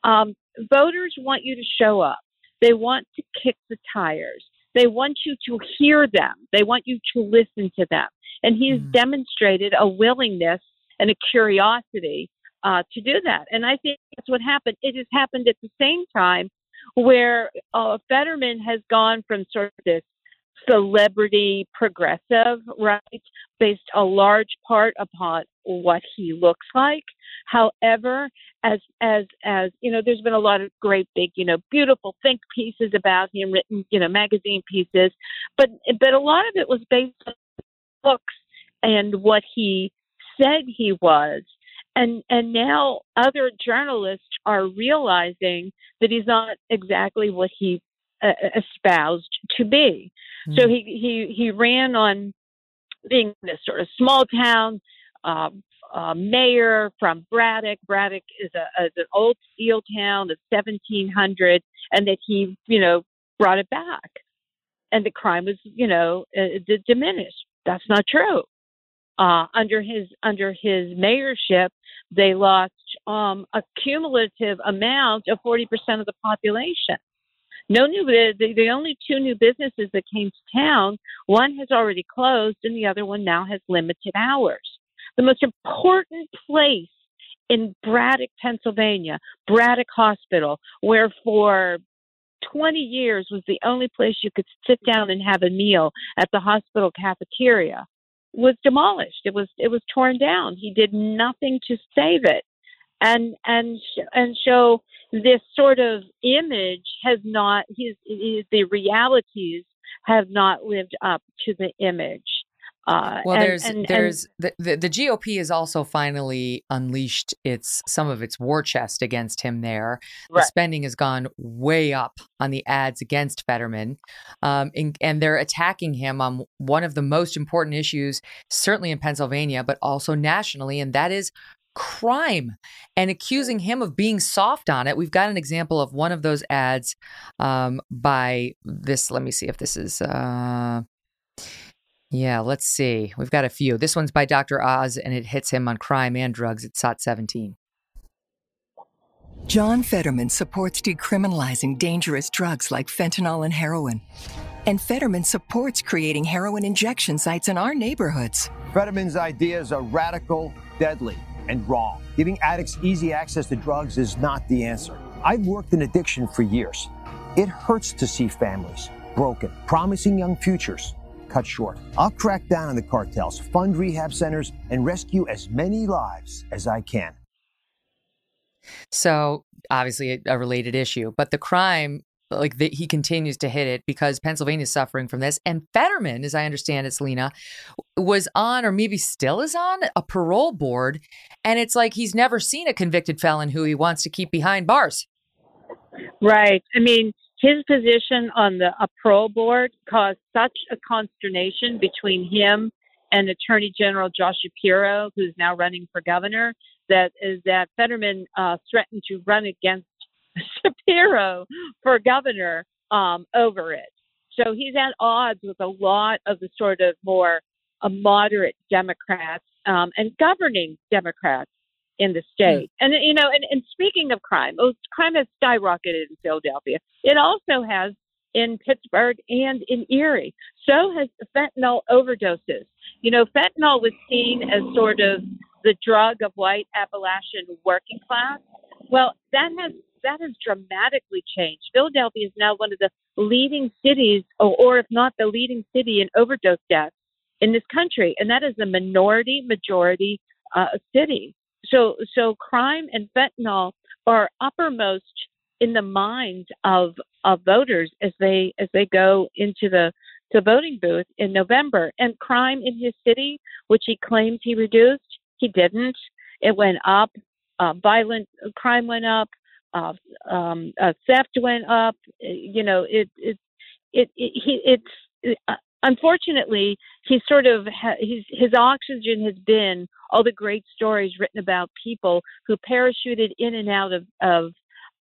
um, voters want you to show up. They want to kick the tires. They want you to hear them. They want you to listen to them. And he's mm. demonstrated a willingness and a curiosity uh, to do that. And I think that's what happened. It has happened at the same time where uh, Fetterman has gone from sort of this celebrity progressive, right, based a large part upon what he looks like. However, as as as you know, there's been a lot of great big, you know, beautiful think pieces about him, written, you know, magazine pieces, but but a lot of it was based on books and what he said he was and and now other journalists are realizing that he's not exactly what he uh, espoused to be. Mm-hmm. So he he he ran on being this sort of small town uh, uh, mayor from Braddock. Braddock is a is an old steel town of 1700, and that he you know brought it back, and the crime was you know uh, diminished. That's not true. Uh, under his under his mayorship, they lost um, a cumulative amount of 40% of the population. No new the, the only two new businesses that came to town, one has already closed and the other one now has limited hours. The most important place in Braddock, Pennsylvania, Braddock Hospital, where for 20 years was the only place you could sit down and have a meal at the hospital cafeteria was demolished. It was it was torn down. He did nothing to save it, and and and so this sort of image has not his, his the realities have not lived up to the image. Uh, well, and, there's and, there's and, the, the, GOP has also finally unleashed its some of its war chest against him. There, right. the spending has gone way up on the ads against Fetterman, um, and, and they're attacking him on one of the most important issues, certainly in Pennsylvania, but also nationally, and that is crime and accusing him of being soft on it. We've got an example of one of those ads um, by this. Let me see if this is. Uh, yeah, let's see. We've got a few. This one's by Dr. Oz, and it hits him on crime and drugs at SOT 17. John Fetterman supports decriminalizing dangerous drugs like fentanyl and heroin. And Fetterman supports creating heroin injection sites in our neighborhoods. Fetterman's ideas are radical, deadly, and wrong. Giving addicts easy access to drugs is not the answer. I've worked in addiction for years. It hurts to see families broken, promising young futures cut short. I'll crack down on the cartels, fund rehab centers, and rescue as many lives as I can. So, obviously, a, related issue, but the crime like the, he continues to hit it because Pennsylvania is suffering from this. And Fetterman, as I understand it, Salena, was on or maybe still is on a parole board. And it's like he's never seen a convicted felon who he wants to keep behind bars. Right. I mean, his position on the parole board caused such a consternation between him and Attorney General Josh Shapiro, who's now running for governor, that is that Fetterman uh, threatened to run against Shapiro for governor um, over it. So he's at odds with a lot of the sort of more uh, moderate Democrats um, and governing Democrats in the state. Mm. And you know, and, and speaking of crime, oh, crime has skyrocketed in Philadelphia. It also has in Pittsburgh and in Erie. So has fentanyl overdoses. You know, fentanyl was seen as sort of the drug of white Appalachian working class. Well, that has that has dramatically changed. Philadelphia is now one of the leading cities, or, or if not the leading city in overdose deaths in this country, and that is a minority majority uh, city. So, so crime and fentanyl are uppermost in the minds of of voters as they as they go into the the voting booth in November. And crime in his city, which he claims he reduced, he didn't. It went up. Uh, violent crime went up. Uh, um, uh, theft went up. You know, it it it, it he it's uh, unfortunately he sort of ha- his his oxygen has been all the great stories written about people who parachuted in and out of of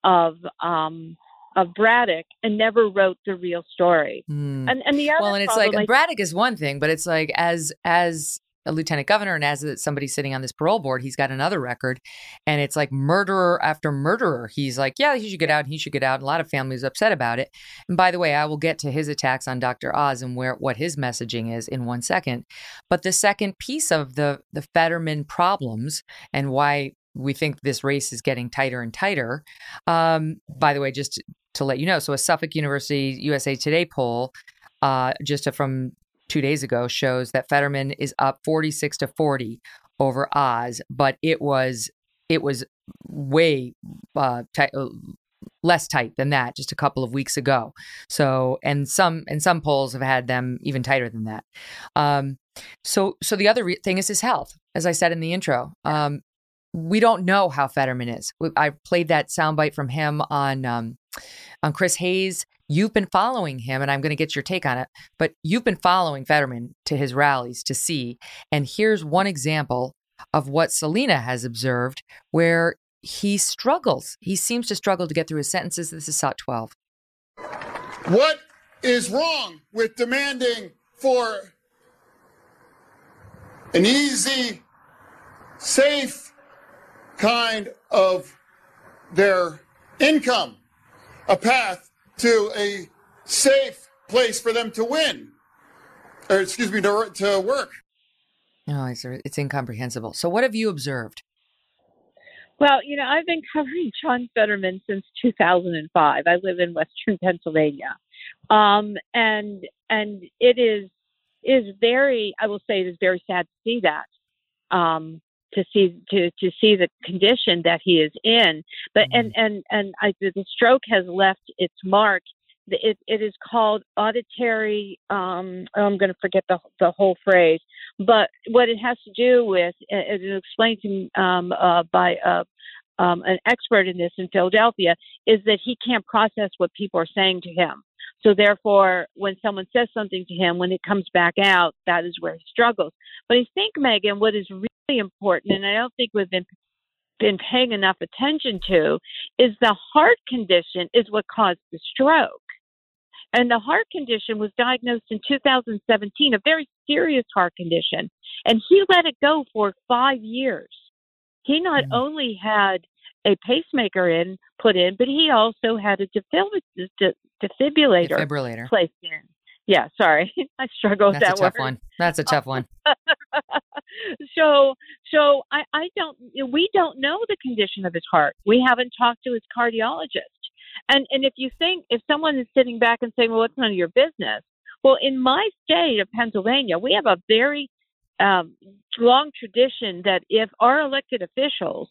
of um of Braddock and never wrote the real story. Mm. And and the other well, and it's like Braddock is one thing, but it's like as as a lieutenant governor and as somebody sitting on this parole board, he's got another record, and it's like murderer after murderer. He's like, yeah, he should get out. He should get out. And a lot of families are upset about it. And by the way, I will get to his attacks on Dr. Oz and where what his messaging is in one second. But the second piece of the the Fetterman problems and why we think this race is getting tighter and tighter. Um, by the way, just to, to, let you know, so a Suffolk University USA Today poll uh, just from two days ago shows that Fetterman is up 46 to 40 over Oz, but it was it was way uh, uh, less tight than that just a couple of weeks ago. So and some and some polls have had them even tighter than that. Um, so so the other re- thing is his health, as I said in the intro. Um, we don't know how Fetterman is. I played that soundbite from him on um, on Chris Hayes. You've been following him, and I'm going to get your take on it. But you've been following Fetterman to his rallies to see. And here's one example of what Salena has observed, where he struggles. He seems to struggle to get through his sentences. This is SOT 12. What is wrong with demanding for an easy, safe, kind of their income, a path to a safe place for them to win, or excuse me, to, to work. No, it's, it's incomprehensible. So, what have you observed? Well, you know, I've been covering John Fetterman since 2005. I live in Western Pennsylvania, um, and and it is is very, I will say, it is very sad to see that. Um, to see to to see the condition that he is in. But mm-hmm. and and and I, the stroke has left its mark. It it is called auditory. Um, oh, I'm going to forget the the whole phrase, but what it has to do with, it is explained to um, uh, by uh, um, an expert in this in Philadelphia, is that he can't process what people are saying to him. So therefore, when someone says something to him, when it comes back out, that is where he struggles. But I think, Megyn, what is really important, and I don't think we've been been paying enough attention to, is the heart condition is what caused the stroke. And the heart condition was diagnosed in 2017, a very serious heart condition. And he let it go for five years. He not mm-hmm. only had a pacemaker in put in, but he also had a defibrillator, defibrillator placed in. Yeah, sorry, I struggle with That's that a tough one. That's a tough one. so, so I, I don't. We don't know the condition of his heart. We haven't talked to his cardiologist. And and if you think if someone is sitting back and saying, "Well, it's none of your business," well, in my state of Pennsylvania, we have a very um, long tradition that if our elected officials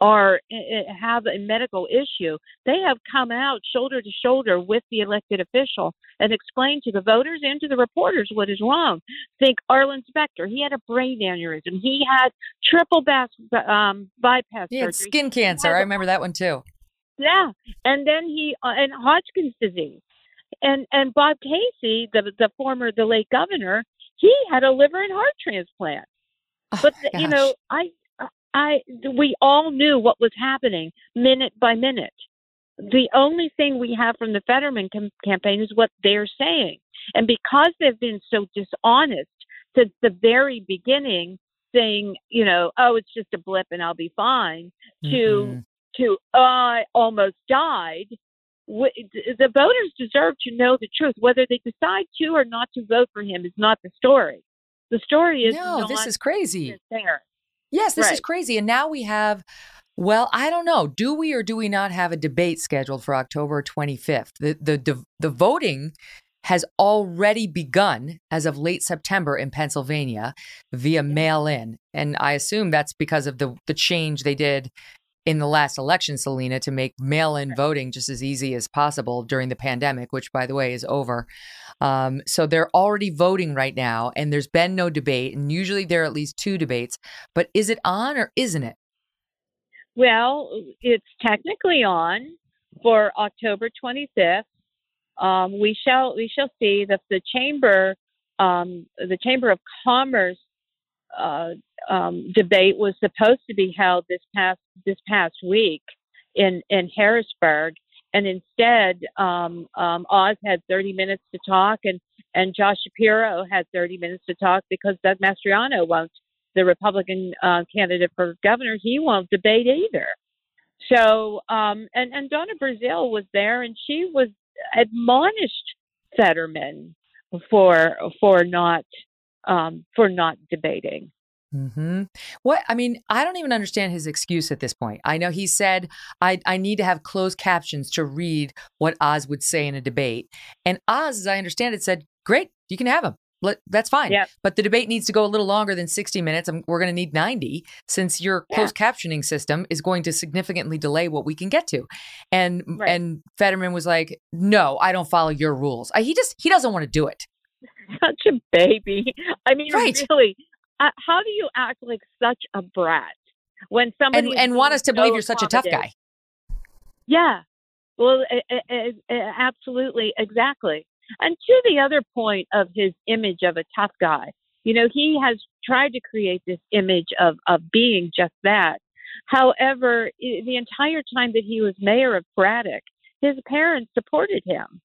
are eh, eh, have a medical issue, they have come out shoulder to shoulder with the elected official and explained to the voters and to the reporters what is wrong. Think Arlen Specter, he had a brain aneurysm. He had triple bas- um, bypass he surgery. had skin cancer. I remember that one too. Yeah, and then he uh, and Hodgkin's disease, and and Bob Casey, the the former the late governor, he had a liver and heart transplant. Oh, but the, you know, I I we all knew what was happening minute by minute. the only thing we have from the Fetterman com- campaign is what they're saying. And because they've been so dishonest since the very beginning, saying, you know, oh, it's just a blip and I'll be fine, mm-hmm. to to I almost died. The voters deserve to know the truth. Whether they decide to or not to vote for him is not the story. The story is no. This is crazy. Yes, this right. is crazy. And now we have well, I don't know. Do we or do we not have a debate scheduled for October 25th? The the the, the voting has already begun as of late September in Pennsylvania via mail in. And I assume that's because of the the change they did in the last election, Salena, to make mail in voting just as easy as possible during the pandemic, which, by the way, is over. Um, so they're already voting right now, and there's been no debate. And usually there are at least two debates. But is it on or isn't it? Well, it's technically on for October 25th. Um, we shall we shall see that the chamber um, the Chamber of Commerce uh, um, debate was supposed to be held this past this past week in in Harrisburg, and instead um, um, Oz had 30 minutes to talk, and and Josh Shapiro had 30 minutes to talk because Doug Mastriano won't the Republican uh, candidate for governor, he won't debate either. So, um, and and Donna Brazile was there, and she was admonished Fetterman for for not um, for not debating. Hmm. What I mean, I don't even understand his excuse at this point. I know he said I I need to have closed captions to read what Oz would say in a debate, and Oz, as I understand it, said, "Great, you can have him." that's fine. Yep. But the debate needs to go a little longer than 60 minutes. I'm, we're going to need 90 since your yeah. closed captioning system is going to significantly delay what we can get to. And right. and Fetterman was like, "No, I don't follow your rules." I, he just he doesn't want to do it. Such a baby. I mean, right. really, uh, how do you act like such a brat when somebody and, and want us to believe you're such a tough guy? Yeah. Well, it, it, it, absolutely, exactly. And to the other point of his image of a tough guy, you know, he has tried to create this image of, of being just that. However, the entire time that he was mayor of Braddock, his parents supported him.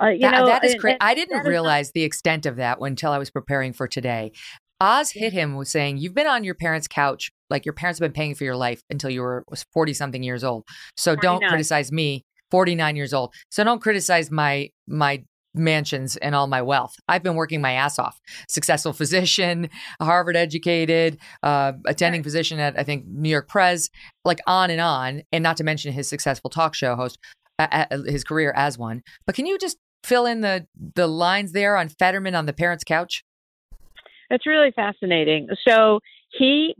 Uh, you that, know, that is crazy. I didn't realize the extent of that until I was preparing for today. Oz hit him with saying, "You've been on your parents' couch, like your parents have been paying for your life until you were was forty something years old. So 49. don't criticize me, forty nine years old. So don't criticize my my mansions and all my wealth. I've been working my ass off. Successful physician, Harvard educated, uh, attending physician at I think New York Press, like on and on, and not to mention his successful talk show host, his career as one. But can you just fill in the the lines there on Fetterman on the parents' couch? It's really fascinating. So he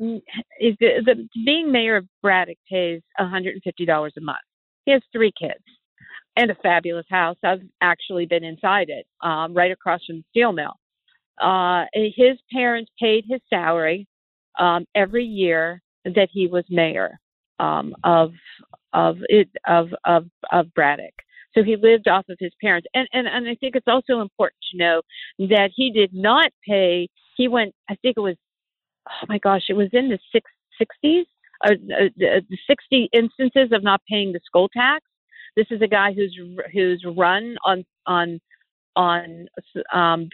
is the, the being mayor of Braddock pays $150 a month. He has three kids and a fabulous house. I've actually been inside it, um, right across from the steel mill. Uh, his parents paid his salary um, every year that he was mayor um, of of it of of of Braddock. So he lived off of his parents, and and and I think it's also important to know that he did not pay. He went. I think it was. Oh my gosh! It was in the six sixties. Uh, uh, the 60 instances of not paying the school tax this is a guy who's who's run on on on um,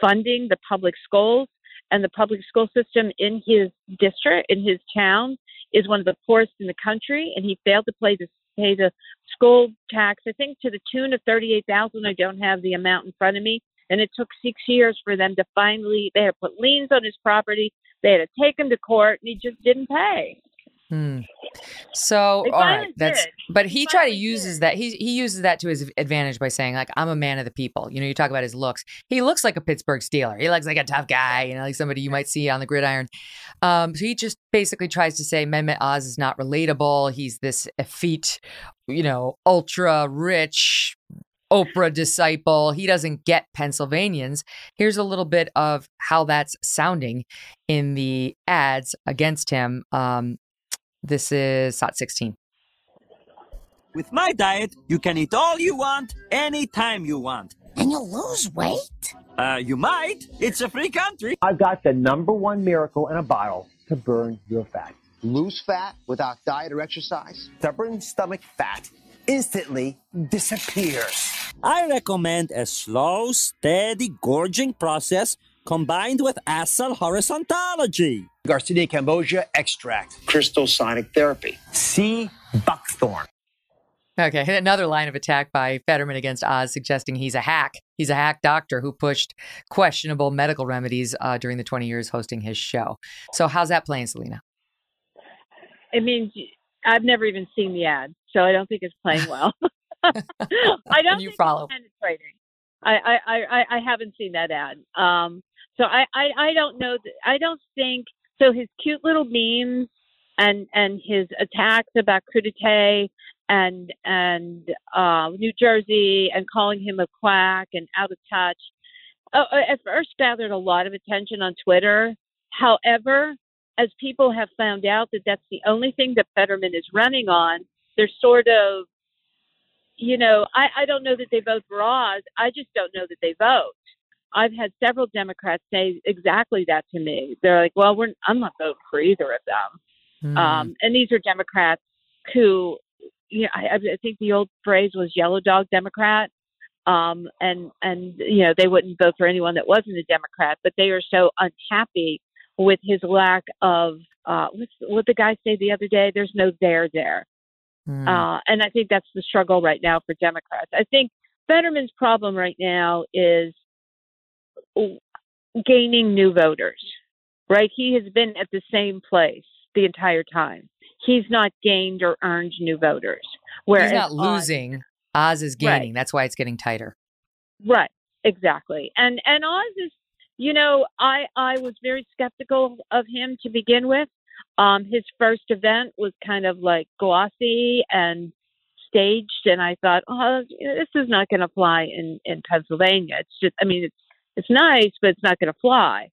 funding the public schools and the public school system in his district in his town is one of the poorest in the country, and he failed to pay the pay the school tax. I think to the tune of thirty eight thousand. I don't have the amount in front of me, and it took six years for them to finally. They had put liens on his property. They had to take him to court, and he just didn't pay. Hmm. So all right, that's did. but he tried to uses did. that he he uses that to his advantage by saying like I'm a man of the people. You know, you talk about his looks. He looks like a Pittsburgh Steeler. He looks like a tough guy. You know, like somebody you might see on the gridiron. Um, so he just basically tries to say Mehmet Oz is not relatable. He's this effete, you know, ultra rich Oprah disciple. He doesn't get Pennsylvanians. Here's a little bit of how that's sounding in the ads against him. Um, this is SOT 16. With my diet, you can eat all you want, anytime you want. And you'll lose weight? Uh, you might. It's a free country. I've got the number one miracle in a bottle to burn your fat. Lose fat without diet or exercise? Stubborn stomach fat instantly disappears. I recommend a slow, steady gorging process combined with acid horizontology. Garcinia cambogia extract. Crystal sonic therapy. sea buckthorn. Okay, another line of attack by Fetterman against Oz, suggesting he's a hack. He's a hack doctor who pushed questionable medical remedies uh, during the 20 years hosting his show. So, how's that playing, Salena? I mean, I've never even seen the ad, so I don't think it's playing well. I don't you think follow. it's penetrating. I, I, I, I haven't seen that ad. Um, so I, I, I don't know. That, I don't think so. His cute little memes and and his attacks about crudité and and uh, New Jersey and calling him a quack and out of touch. Uh, at first, gathered a lot of attention on Twitter. However, as people have found out that that's the only thing that Fetterman is running on, they're sort of, you know, I, I don't know that they vote for Oz. I just don't know that they vote. I've had several Democrats say exactly that to me. They're like, "Well, we're I'm not voting for either of them," um, and these are Democrats who, you know, I, I think the old phrase was "yellow dog Democrat," um, and and you know they wouldn't vote for anyone that wasn't a Democrat, but they are so unhappy with his lack of uh, what the guy say the other day? There's no there there. Uh, and I think that's the struggle right now for Democrats. I think Fetterman's problem right now is gaining new voters, right? He has been at the same place the entire time. He's not gained or earned new voters. Whereas He's not losing. Oz is gaining. That's why it's getting tighter. Right, exactly. And and Oz is, you know, I I was very skeptical of him to begin with. Um, his first event was kind of like glossy and staged, and I thought, oh, this is not going to fly in in Pennsylvania. It's just, I mean, it's it's nice, but it's not going to fly.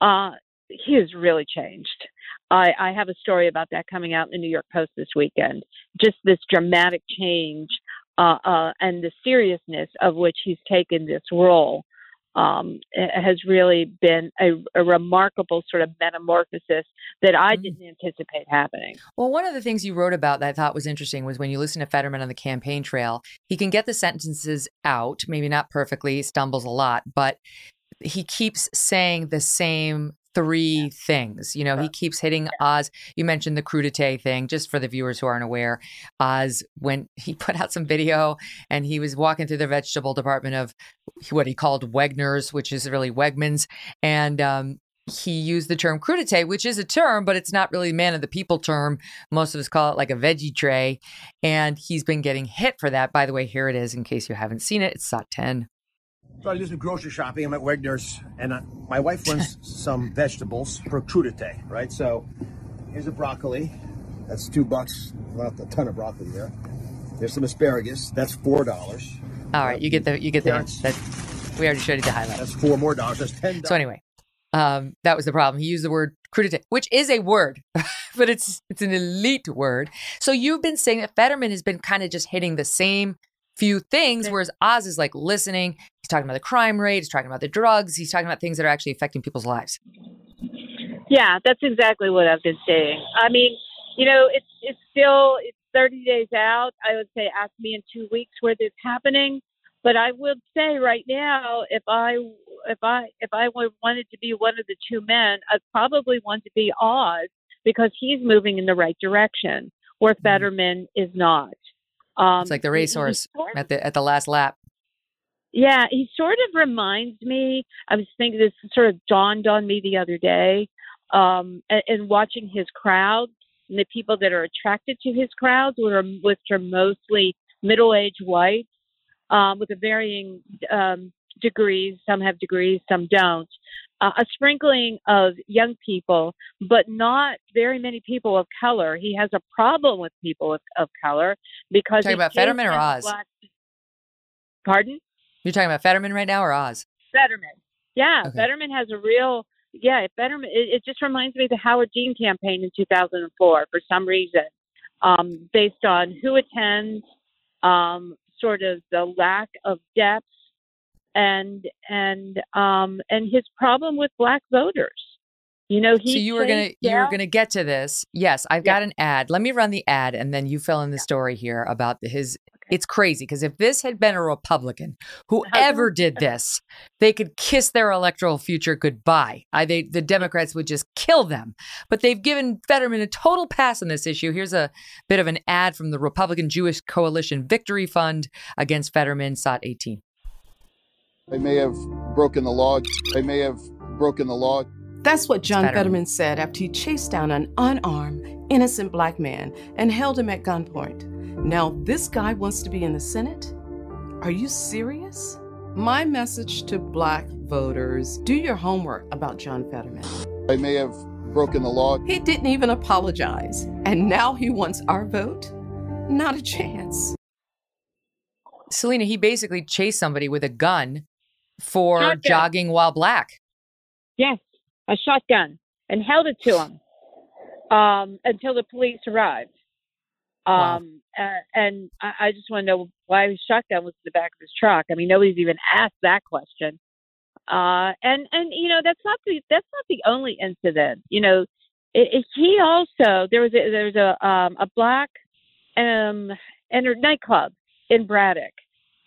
Uh, he has really changed. I, I have a story about that coming out in the New York Post this weekend. Just this dramatic change uh, uh, and the seriousness of which he's taken this role um, has really been a, a remarkable sort of metamorphosis that I didn't anticipate happening. Well, one of the things you wrote about that I thought was interesting was when you listen to Fetterman on the campaign trail, he can get the sentences out, maybe not perfectly, he stumbles a lot, but he keeps saying the same three things. You know, he keeps hitting Oz. You mentioned the crudité thing, just for the viewers who aren't aware. Oz, when he put out some video and he was walking through the vegetable department of what he called Wegner's, which is really Wegmans, and um, he used the term crudité, which is a term, but it's not really man of the people term. Most of us call it like a veggie tray. And he's been getting hit for that. By the way, here it is in case you haven't seen it. It's SOT 10. So I do some grocery shopping. I'm at Wegner's, and uh, my wife wants some vegetables for crudité, right? So here's a broccoli. That's two bucks. Not a ton of broccoli there. There's some asparagus. That's four dollars. All right, you get the you get the. That we already showed you the highlight. That's four more dollars. That's ten. So anyway, um, that was the problem. He used the word crudité, which is a word, but it's it's an elite word. So you've been saying that Fetterman has been kind of just hitting the same few things, whereas Oz is like listening. He's talking about the crime rate. He's talking about the drugs. He's talking about things that are actually affecting people's lives. Yeah, that's exactly what I've been saying. I mean, you know, it's it's still it's 30 days out. I would say ask me in two weeks where this happening. But I would say right now, if I if I if I wanted to be one of the two men, I'd probably want to be Oz because he's moving in the right direction, where mm-hmm. Fetterman is not. Um. It's like the he- he racehorse at the at the last lap. yeah, he sort of reminds me. I was thinking this sort of dawned on me the other day, um, and, and watching his crowds and the people that are attracted to his crowds, which are, which are mostly middle-aged whites um, with a varying um, degrees. Some have degrees, some don't. Uh, a sprinkling of young people, but not very many people of color. He has a problem with people of, of color because Talking about Fetterman or Oz? black- Pardon? You're talking about Fetterman right now or Oz? Fetterman. Yeah, Okay. Fetterman has a real. Yeah, Fetterman. It, it just reminds me of the Howard Dean campaign in 2004 for some reason, um, based on who attends, um, sort of the lack of depth, and and um, and his problem with black voters. You know, he. so you were gonna chased you were gonna get to this. Yes, I've got an ad. Let me run the ad, and then you fill in the story here about his It's crazy because if this had been a Republican, whoever did this, they could kiss their electoral future goodbye. I, they, the Democrats would just kill them. But they've given Fetterman a total pass on this issue. Here's a bit of an ad from the Republican Jewish Coalition Victory Fund against Fetterman, SOT 18. They may have broken the law. They may have broken the law. That's what John Fetterman. Fetterman said after he chased down an unarmed, innocent black man and held him at gunpoint. Now, this guy wants to be in the Senate? Are you serious? My message to black voters do your homework about John Fetterman. They may have broken the law. He didn't even apologize, and now he wants our vote? Not a chance. Salena, he basically chased somebody with a gun for Shotgun. jogging while black. Yes, a shotgun, and held it to him um, until the police arrived. Wow. Um, uh, and I, I just want to know why his shotgun was in the back of his truck. I mean, nobody's even asked that question. Uh, and and you know that's not the that's not the only incident. You know, it, it, he also there was a, there was a um, a black um enter nightclub in Braddock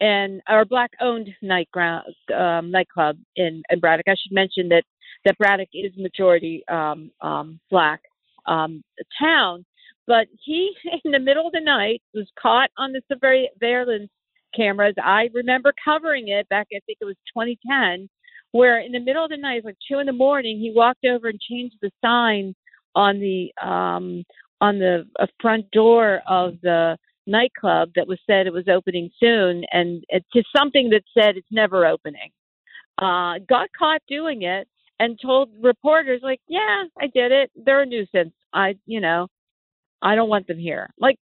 and our black owned night ground um, nightclub in, in Braddock. I should mention that that Braddock is majority um, um, black um, town, but he in the middle of the night was caught on the surveillance cameras. I remember covering it back. I think it was 2010, where in the middle of the night, like two in the morning, he walked over and changed the sign on the um, on the uh, front door of the nightclub that was said it was opening soon, and it, to something that said it's never opening. Uh, got caught doing it and told reporters like, "Yeah, I did it. They're a nuisance. I, you know, I don't want them here." Like,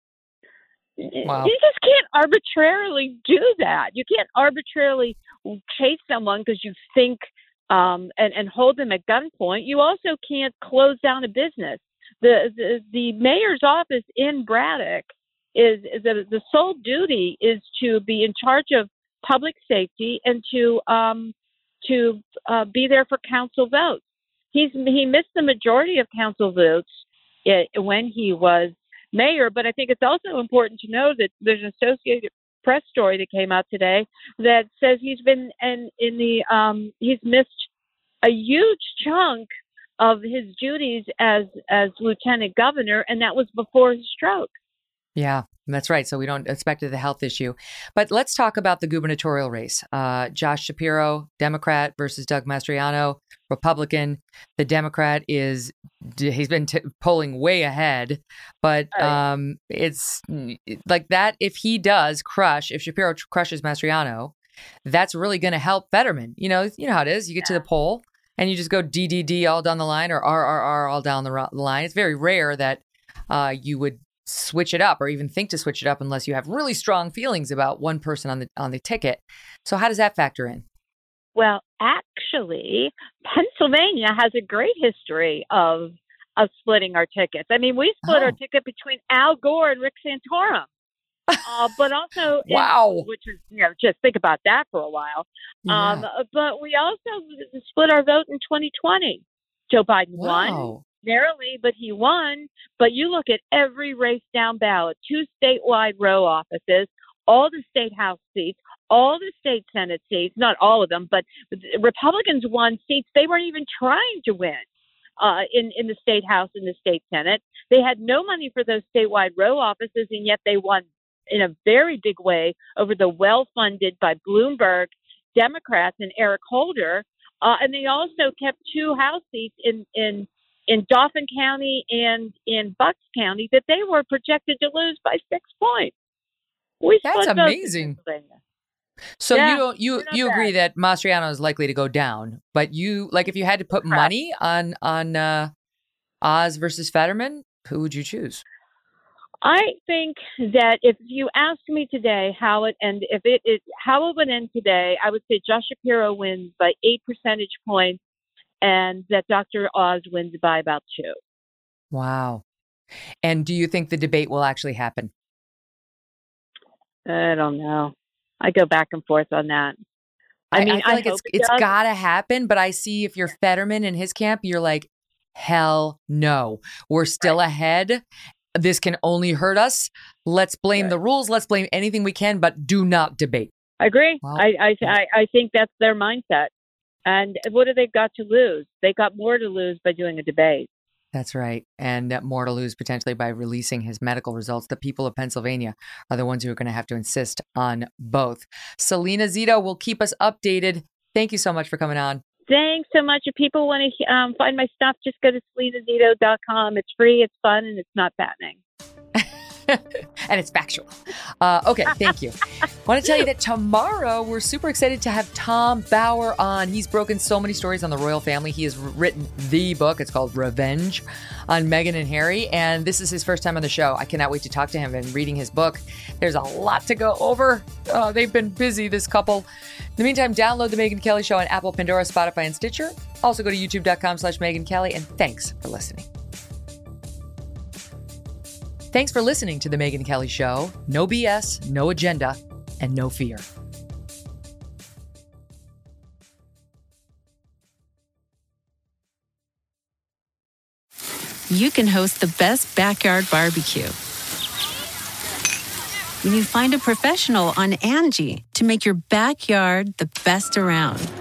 Wow. you just can't arbitrarily do that. You can't arbitrarily chase someone because you think um, and and hold them at gunpoint. You also can't close down a business. The the, the mayor's office in Braddock is, is the the sole duty is to be in charge of public safety and to um, to uh, be there for council votes. He's he missed the majority of council votes eh, when he was mayor, but I think it's also important to know that there's an Associated Press story that came out today that says he's been and in the um, he's missed a huge chunk of his duties as as lieutenant governor, and that was before his stroke. Yeah, that's right. So we don't expect the health issue. But let's talk about the gubernatorial race. Uh, Josh Shapiro, Democrat versus Doug Mastriano, Republican. The Democrat is, he's been t- polling way ahead, but um, it's like that. If he does crush, if Shapiro crushes Mastriano, that's really going to help Fetterman. You know, you know how it is. You get to the poll and you just go DDD all down the line or RRR all down the line. It's very rare that uh, you would switch it up or even think to switch it up unless you have really strong feelings about one person on the on the ticket. So how does that factor in? Well, actually, Pennsylvania has a great history of of splitting our tickets. I mean, we split our Oh. ticket between Al Gore and Rick Santorum. uh, but also, in- Wow. which is you know, just think about that for a while. Um, but we also split our vote in 2020. Joe Biden won Wow. Narrowly, but he won. But you look at every race down ballot, two statewide row offices, all the state house seats, all the state senate seats, not all of them, but Republicans won seats they weren't even trying to win uh, in, in the state house and the state senate. They had no money for those statewide row offices, and yet they won in a very big way over the well funded by Bloomberg Democrats and Eric Holder. Uh, and they also kept two House seats in, in in Dauphin County and in Bucks County that they were projected to lose by six points. We That's split those in amazing. So Yeah, you don't you you agree that Mastriano is likely to go down, but you like if you had to put money on on uh, Oz versus Fetterman, who would you choose? I think that if you asked me today how it and if it, it how it would end today, I would say Josh Shapiro wins by eight percentage points, and that Dr. Oz wins by about two. Wow. And do you think the debate will actually happen? I don't know. I go back and forth on that. I mean, feel I like it's it it's does. got to happen, but I see if you're Fetterman in his camp, you're like, hell no, we're still ahead. This can only hurt us. Let's blame the rules. Let's blame anything we can, but do not debate. I agree. I, I, I I think that's their mindset. And what have they got to lose? They got more to lose by doing a debate. That's right. And uh, more to lose potentially by releasing his medical results. The people of Pennsylvania are the ones who are going to have to insist on both. Salena Zito will keep us updated. Thank you so much for coming on. Thanks so much. If people want to um, find my stuff, just go to salenazito.com. It's free, it's fun, and it's not fattening. and it's factual. Uh, okay, thank you. Want to tell you that tomorrow we're super excited to have Tom Bower on. He's broken so many stories on the royal family. He has written the book. It's called Revenge on Meghan and Harry, and this is his first time on the show. I cannot wait to talk to him and reading his book. There's a lot to go over. Uh, they've been busy, this couple. In the meantime, download the Megyn Kelly Show on Apple, Pandora, Spotify, and Stitcher. Also go to youtube.com slash Megyn Kelly, and thanks for listening. Thanks for listening to The Megyn Kelly Show. No BS, no agenda, and no fear. you can host the best backyard barbecue. When you find a professional on Angie to make your backyard the best around.